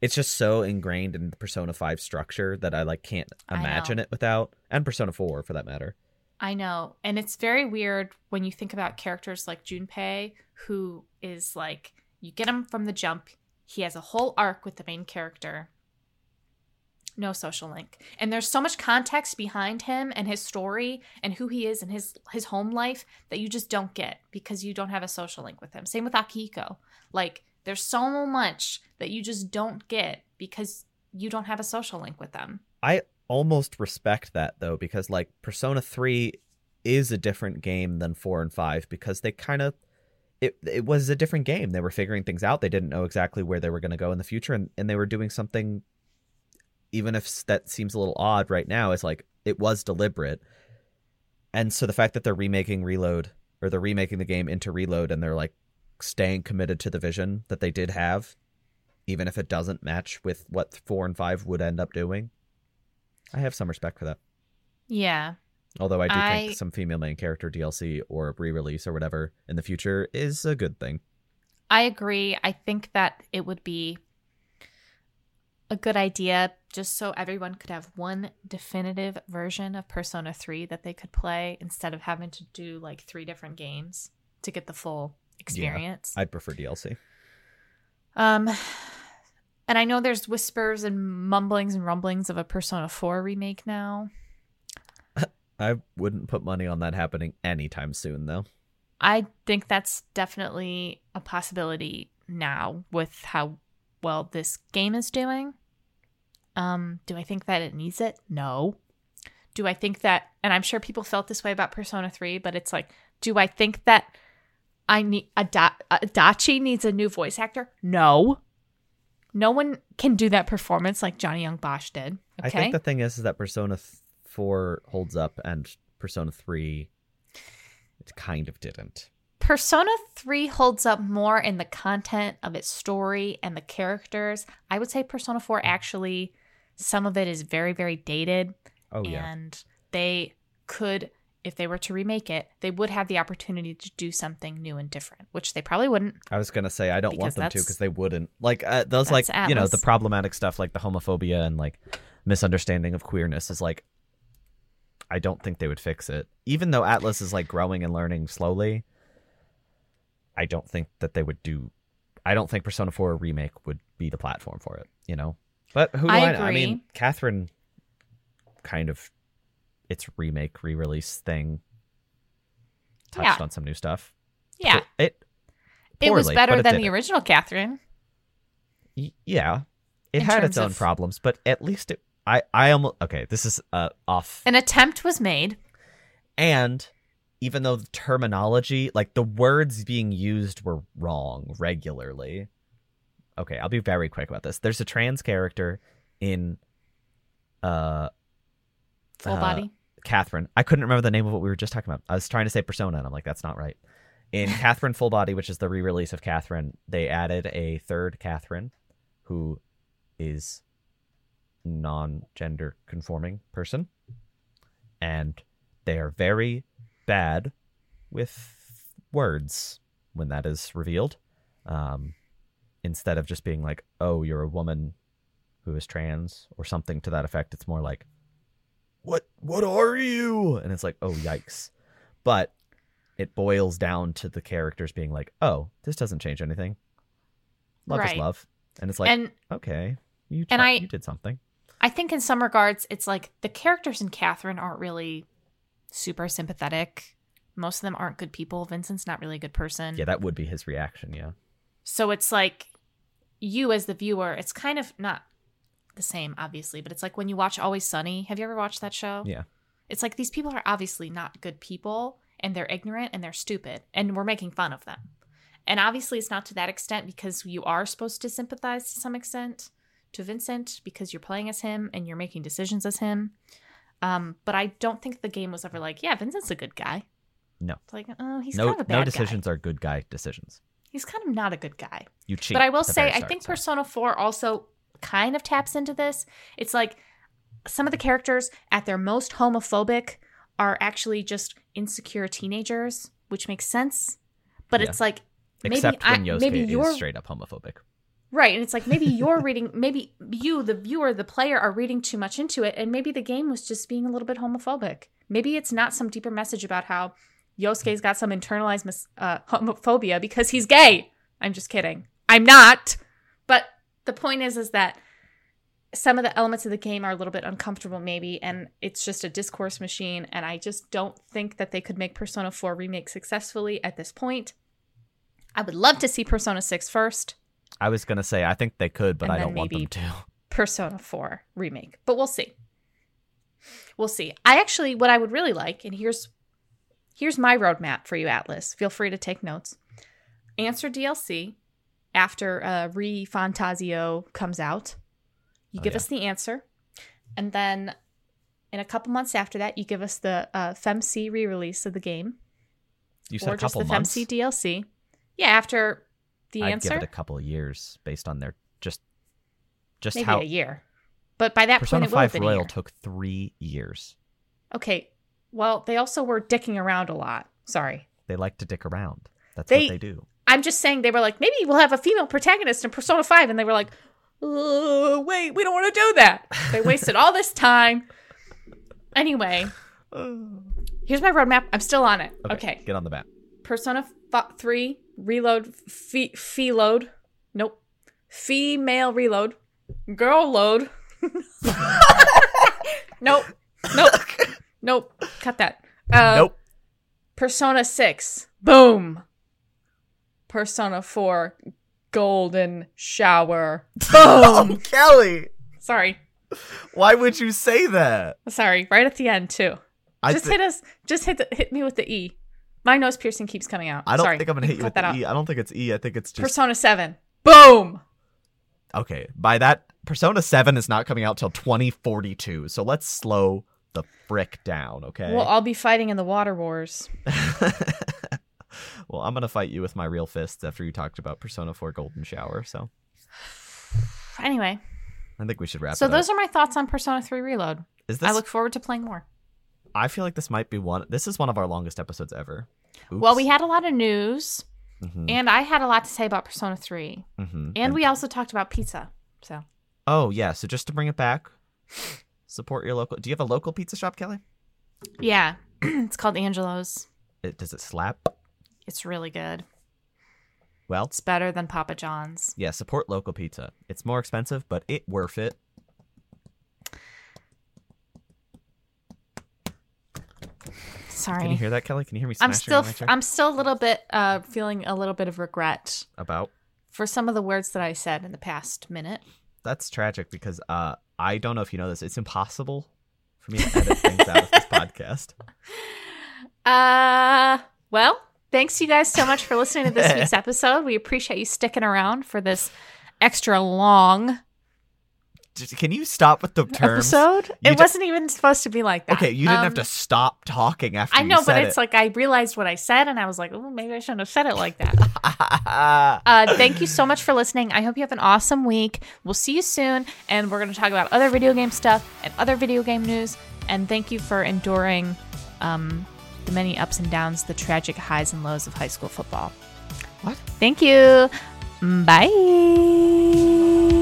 Speaker 1: It's just so ingrained in the Persona 5 structure that I like can't imagine it without and Persona 4 for that matter.
Speaker 2: I know. And it's very weird when you think about characters like Junpei, who is like, you get him from the jump. He has a whole arc with the main character. No social link. And there's so much context behind him and his story and who he is and his his home life that you just don't get because you don't have a social link with him. Same with Akiko. Like there's so much that you just don't get because you don't have a social link with them.
Speaker 1: I almost respect that though because like Persona 3 is a different game than 4 and 5 because they kind of it it was a different game. They were figuring things out. They didn't know exactly where they were going to go in the future and and they were doing something even if that seems a little odd right now is like it was deliberate. And so the fact that they're remaking Reload or they're remaking the game into Reload and they're like staying committed to the vision that they did have even if it doesn't match with what 4 and 5 would end up doing. I have some respect for that.
Speaker 2: Yeah.
Speaker 1: Although I do
Speaker 2: I-
Speaker 1: think some female main character DLC or re-release or whatever in the future is a good thing.
Speaker 2: I agree. I think that it would be a good idea just so everyone could have one definitive version of Persona 3 that they could play instead of having to do like three different games to get the full experience.
Speaker 1: I'd prefer DLC.
Speaker 2: Um and I know there's whispers and mumblings and rumblings of a Persona 4 remake now.
Speaker 1: I wouldn't put money on that happening anytime soon, though.
Speaker 2: I think that's definitely a possibility now with how well this game is doing. Um, do I think that it needs it? No. Do I think that, and I'm sure people felt this way about Persona 3, but it's like, do I think that I need a Adachi needs a new voice actor? No. No one can do that performance like Johnny Yong Bosch did. Okay.
Speaker 1: I think the thing is, is that Persona 4 holds up and Persona 3 it kind of didn't.
Speaker 2: Persona 3 holds up more in the content of its story and the characters. I would say Persona 4 actually some of it is very very dated.
Speaker 1: Oh yeah.
Speaker 2: And they could if they were to remake it, they would have the opportunity to do something new and different, which they probably wouldn't.
Speaker 1: I was gonna say I don't want them to because they wouldn't. Like uh, those, like
Speaker 2: That's
Speaker 1: you know, the problematic stuff, like the homophobia and like misunderstanding of queerness, is like I don't think they would fix it. Even though Atlus is like growing and learning slowly, I don't think that they would do. I don't think Persona Four remake would be the platform for it. You know, but who do
Speaker 2: I
Speaker 1: I? know? I mean. Catherine, kind of, its remake re-release thing touched
Speaker 2: Yeah.
Speaker 1: on some new stuff.
Speaker 2: Yeah.
Speaker 1: It
Speaker 2: it was better
Speaker 1: it
Speaker 2: than the original Catherine.
Speaker 1: Y- yeah it
Speaker 2: In
Speaker 1: had its own
Speaker 2: of-
Speaker 1: problems but at least it i i almost okay this is uh off
Speaker 2: An attempt was made.
Speaker 1: and even though the terminology like the words being used were wrong regularly okay i'll be very quick about this there's a trans character in uh
Speaker 2: Full
Speaker 1: Uh,
Speaker 2: body.
Speaker 1: Catherine. I couldn't remember the name of what we were just talking about. I was trying to say Persona, and I'm like, that's not right. In Catherine Full Body, which is the re-release of Catherine, they added a third Catherine, who is non-gender conforming person, and they are very bad with words when that is revealed. Um, instead of just being like, "Oh, you're a woman who is trans" or something to that effect, it's more like what what are you and it's like oh yikes but it boils down to the characters being like oh this doesn't change anything love
Speaker 2: Right.
Speaker 1: is love and it's like
Speaker 2: and
Speaker 1: okay you
Speaker 2: and
Speaker 1: tri-
Speaker 2: I-
Speaker 1: you did something
Speaker 2: I think in some regards, it's like the characters in Catherine aren't really super sympathetic. Most of them aren't good people. Vincent's not really a good person.
Speaker 1: yeah that would be his reaction yeah
Speaker 2: So it's like you as the viewer, it's kind of not the same, obviously, but it's like when you watch Always Sunny. Have you ever watched that show?
Speaker 1: yeah
Speaker 2: It's like these people are obviously not good people and they're ignorant and they're stupid and we're making fun of them. And obviously, it's not to that extent because you are supposed to sympathize to some extent to Vincent because you're playing as him and you're making decisions as him. Um, but I don't think the game was ever like, yeah, Vincent's a good guy.
Speaker 1: No.
Speaker 2: It's like, oh, he's
Speaker 1: no
Speaker 2: kind of a bad
Speaker 1: no
Speaker 2: guy.
Speaker 1: decisions are good guy decisions
Speaker 2: He's kind of not a good guy.
Speaker 1: you cheat
Speaker 2: But I will say, I think
Speaker 1: so.
Speaker 2: Persona 4 also kind of taps into this. It's like some of the characters at their most homophobic are actually just insecure teenagers, which makes sense. But
Speaker 1: Yeah.
Speaker 2: it's like maybe
Speaker 1: except
Speaker 2: I,
Speaker 1: when Yosuke
Speaker 2: maybe you're
Speaker 1: straight up homophobic
Speaker 2: right, and it's like maybe you're reading, maybe you, the viewer, the player, are reading too much into it, and maybe the game was just being a little bit homophobic. Maybe it's not some deeper message about how Yosuke's got some internalized mis- uh, homophobia because he's gay. I'm just kidding. I'm not. The point is, is that some of the elements of the game are a little bit uncomfortable, maybe, and it's just a discourse machine. And I just don't think that they could make Persona 4 remake successfully at this point. I would love to see Persona 6 first,
Speaker 1: i was gonna say i think they could but i don't want them to
Speaker 2: Persona 4 remake, but we'll see. We'll see. I actually, what I would really like, and here's here's my roadmap for you, Atlus. Feel free to take notes. Answer DLC after uh, ReFantazio comes out. You
Speaker 1: Oh,
Speaker 2: give
Speaker 1: yeah.
Speaker 2: us the answer, and then in a couple months after that, you give us the uh, FemC re-release of the game,
Speaker 1: you said
Speaker 2: or
Speaker 1: a
Speaker 2: just the
Speaker 1: months
Speaker 2: FemC DLC. Yeah, after the
Speaker 1: i'd
Speaker 2: answer,
Speaker 1: give it a couple of years based on their just just
Speaker 2: maybe
Speaker 1: how
Speaker 2: a year. But by that
Speaker 1: persona
Speaker 2: point, it will have
Speaker 1: 5
Speaker 2: been
Speaker 1: royal took three years
Speaker 2: Okay. Well, they also were dicking around a lot. Sorry.
Speaker 1: they like to dick around that's
Speaker 2: They-
Speaker 1: what they do
Speaker 2: I'm just saying they were like, maybe we'll have a female protagonist in Persona 5. And they were like, "Uh, wait, we don't want to do that. They wasted all this time. Anyway, here's my roadmap. I'm still on it. Okay.
Speaker 1: Get on the bat.
Speaker 2: Persona f- 3 reload fee fee load. Nope. Female reload. Girl load. nope. Nope. Nope. Cut that. Uh,
Speaker 1: nope.
Speaker 2: Persona 6. Boom. Persona 4. Golden shower.
Speaker 1: Oh,
Speaker 2: Boom.
Speaker 1: Kellie.
Speaker 2: Sorry.
Speaker 1: Why would you say that?
Speaker 2: Sorry. Right at the end too.
Speaker 1: I
Speaker 2: Just
Speaker 1: thi-
Speaker 2: hit us. Just hit the, hit me with the E. My nose piercing keeps coming out.
Speaker 1: I don't
Speaker 2: Sorry.
Speaker 1: think I'm gonna hit you
Speaker 2: Cut
Speaker 1: with
Speaker 2: that
Speaker 1: the
Speaker 2: out.
Speaker 1: E. I don't think it's E. I think it's just
Speaker 2: Persona 7. Boom.
Speaker 1: okay. By that, Persona Seven is not coming out till 2042. So let's slow the frick down, okay?
Speaker 2: Well, I'll be fighting in the water wars.
Speaker 1: well, I'm gonna fight you with my real fists after you talked about Persona 4 Golden Shower. So
Speaker 2: Anyway,
Speaker 1: I think we should wrap.
Speaker 2: Up.
Speaker 1: So
Speaker 2: those
Speaker 1: up.
Speaker 2: are my thoughts on Persona 3 Reload.
Speaker 1: Is this?
Speaker 2: I look forward to playing more.
Speaker 1: I feel like this might be one. This is one of our longest episodes ever.
Speaker 2: Well, we had a lot of news,
Speaker 1: hmm
Speaker 2: and I had a lot to say about Persona 3.
Speaker 1: hmm
Speaker 2: And we also talked about pizza. So,
Speaker 1: Oh yeah. So just to bring it back, support your local. Do you have a local pizza shop, Kellie?
Speaker 2: yeah, it's called Angelo's.
Speaker 1: It, does it slap?
Speaker 2: It's really good.
Speaker 1: Well,
Speaker 2: It's better than Papa John's.
Speaker 1: yeah. Support local pizza. It's more expensive, but it worth it.
Speaker 2: Sorry.
Speaker 1: Can you hear that, Kellie? Can you hear me?
Speaker 2: I'm still I'm still a little bit uh feeling a little bit of regret
Speaker 1: about.
Speaker 2: for some of the words that I said in the past minute.
Speaker 1: That's tragic because uh, I don't know if you know this. It's impossible for me to edit things out of this podcast.
Speaker 2: Uh, well, thanks you guys so much for listening to this week's episode. We appreciate you sticking around for this extra long
Speaker 1: Can you stop with the terms?
Speaker 2: episode.
Speaker 1: You
Speaker 2: It
Speaker 1: ju-
Speaker 2: wasn't even supposed to be like that.
Speaker 1: Okay, you didn't have
Speaker 2: Um,
Speaker 1: to stop talking after
Speaker 2: I know, but it's like I realized what I said, and I was like, oh, maybe I shouldn't have said it like that. Uh, thank you so much for listening. I hope you have an awesome week. We'll see you soon, and we're going to talk about other video game stuff and other video game news. And thank you for enduring um, the many ups and downs, the tragic highs and lows of high school football.
Speaker 1: what?
Speaker 2: Thank you. Bye.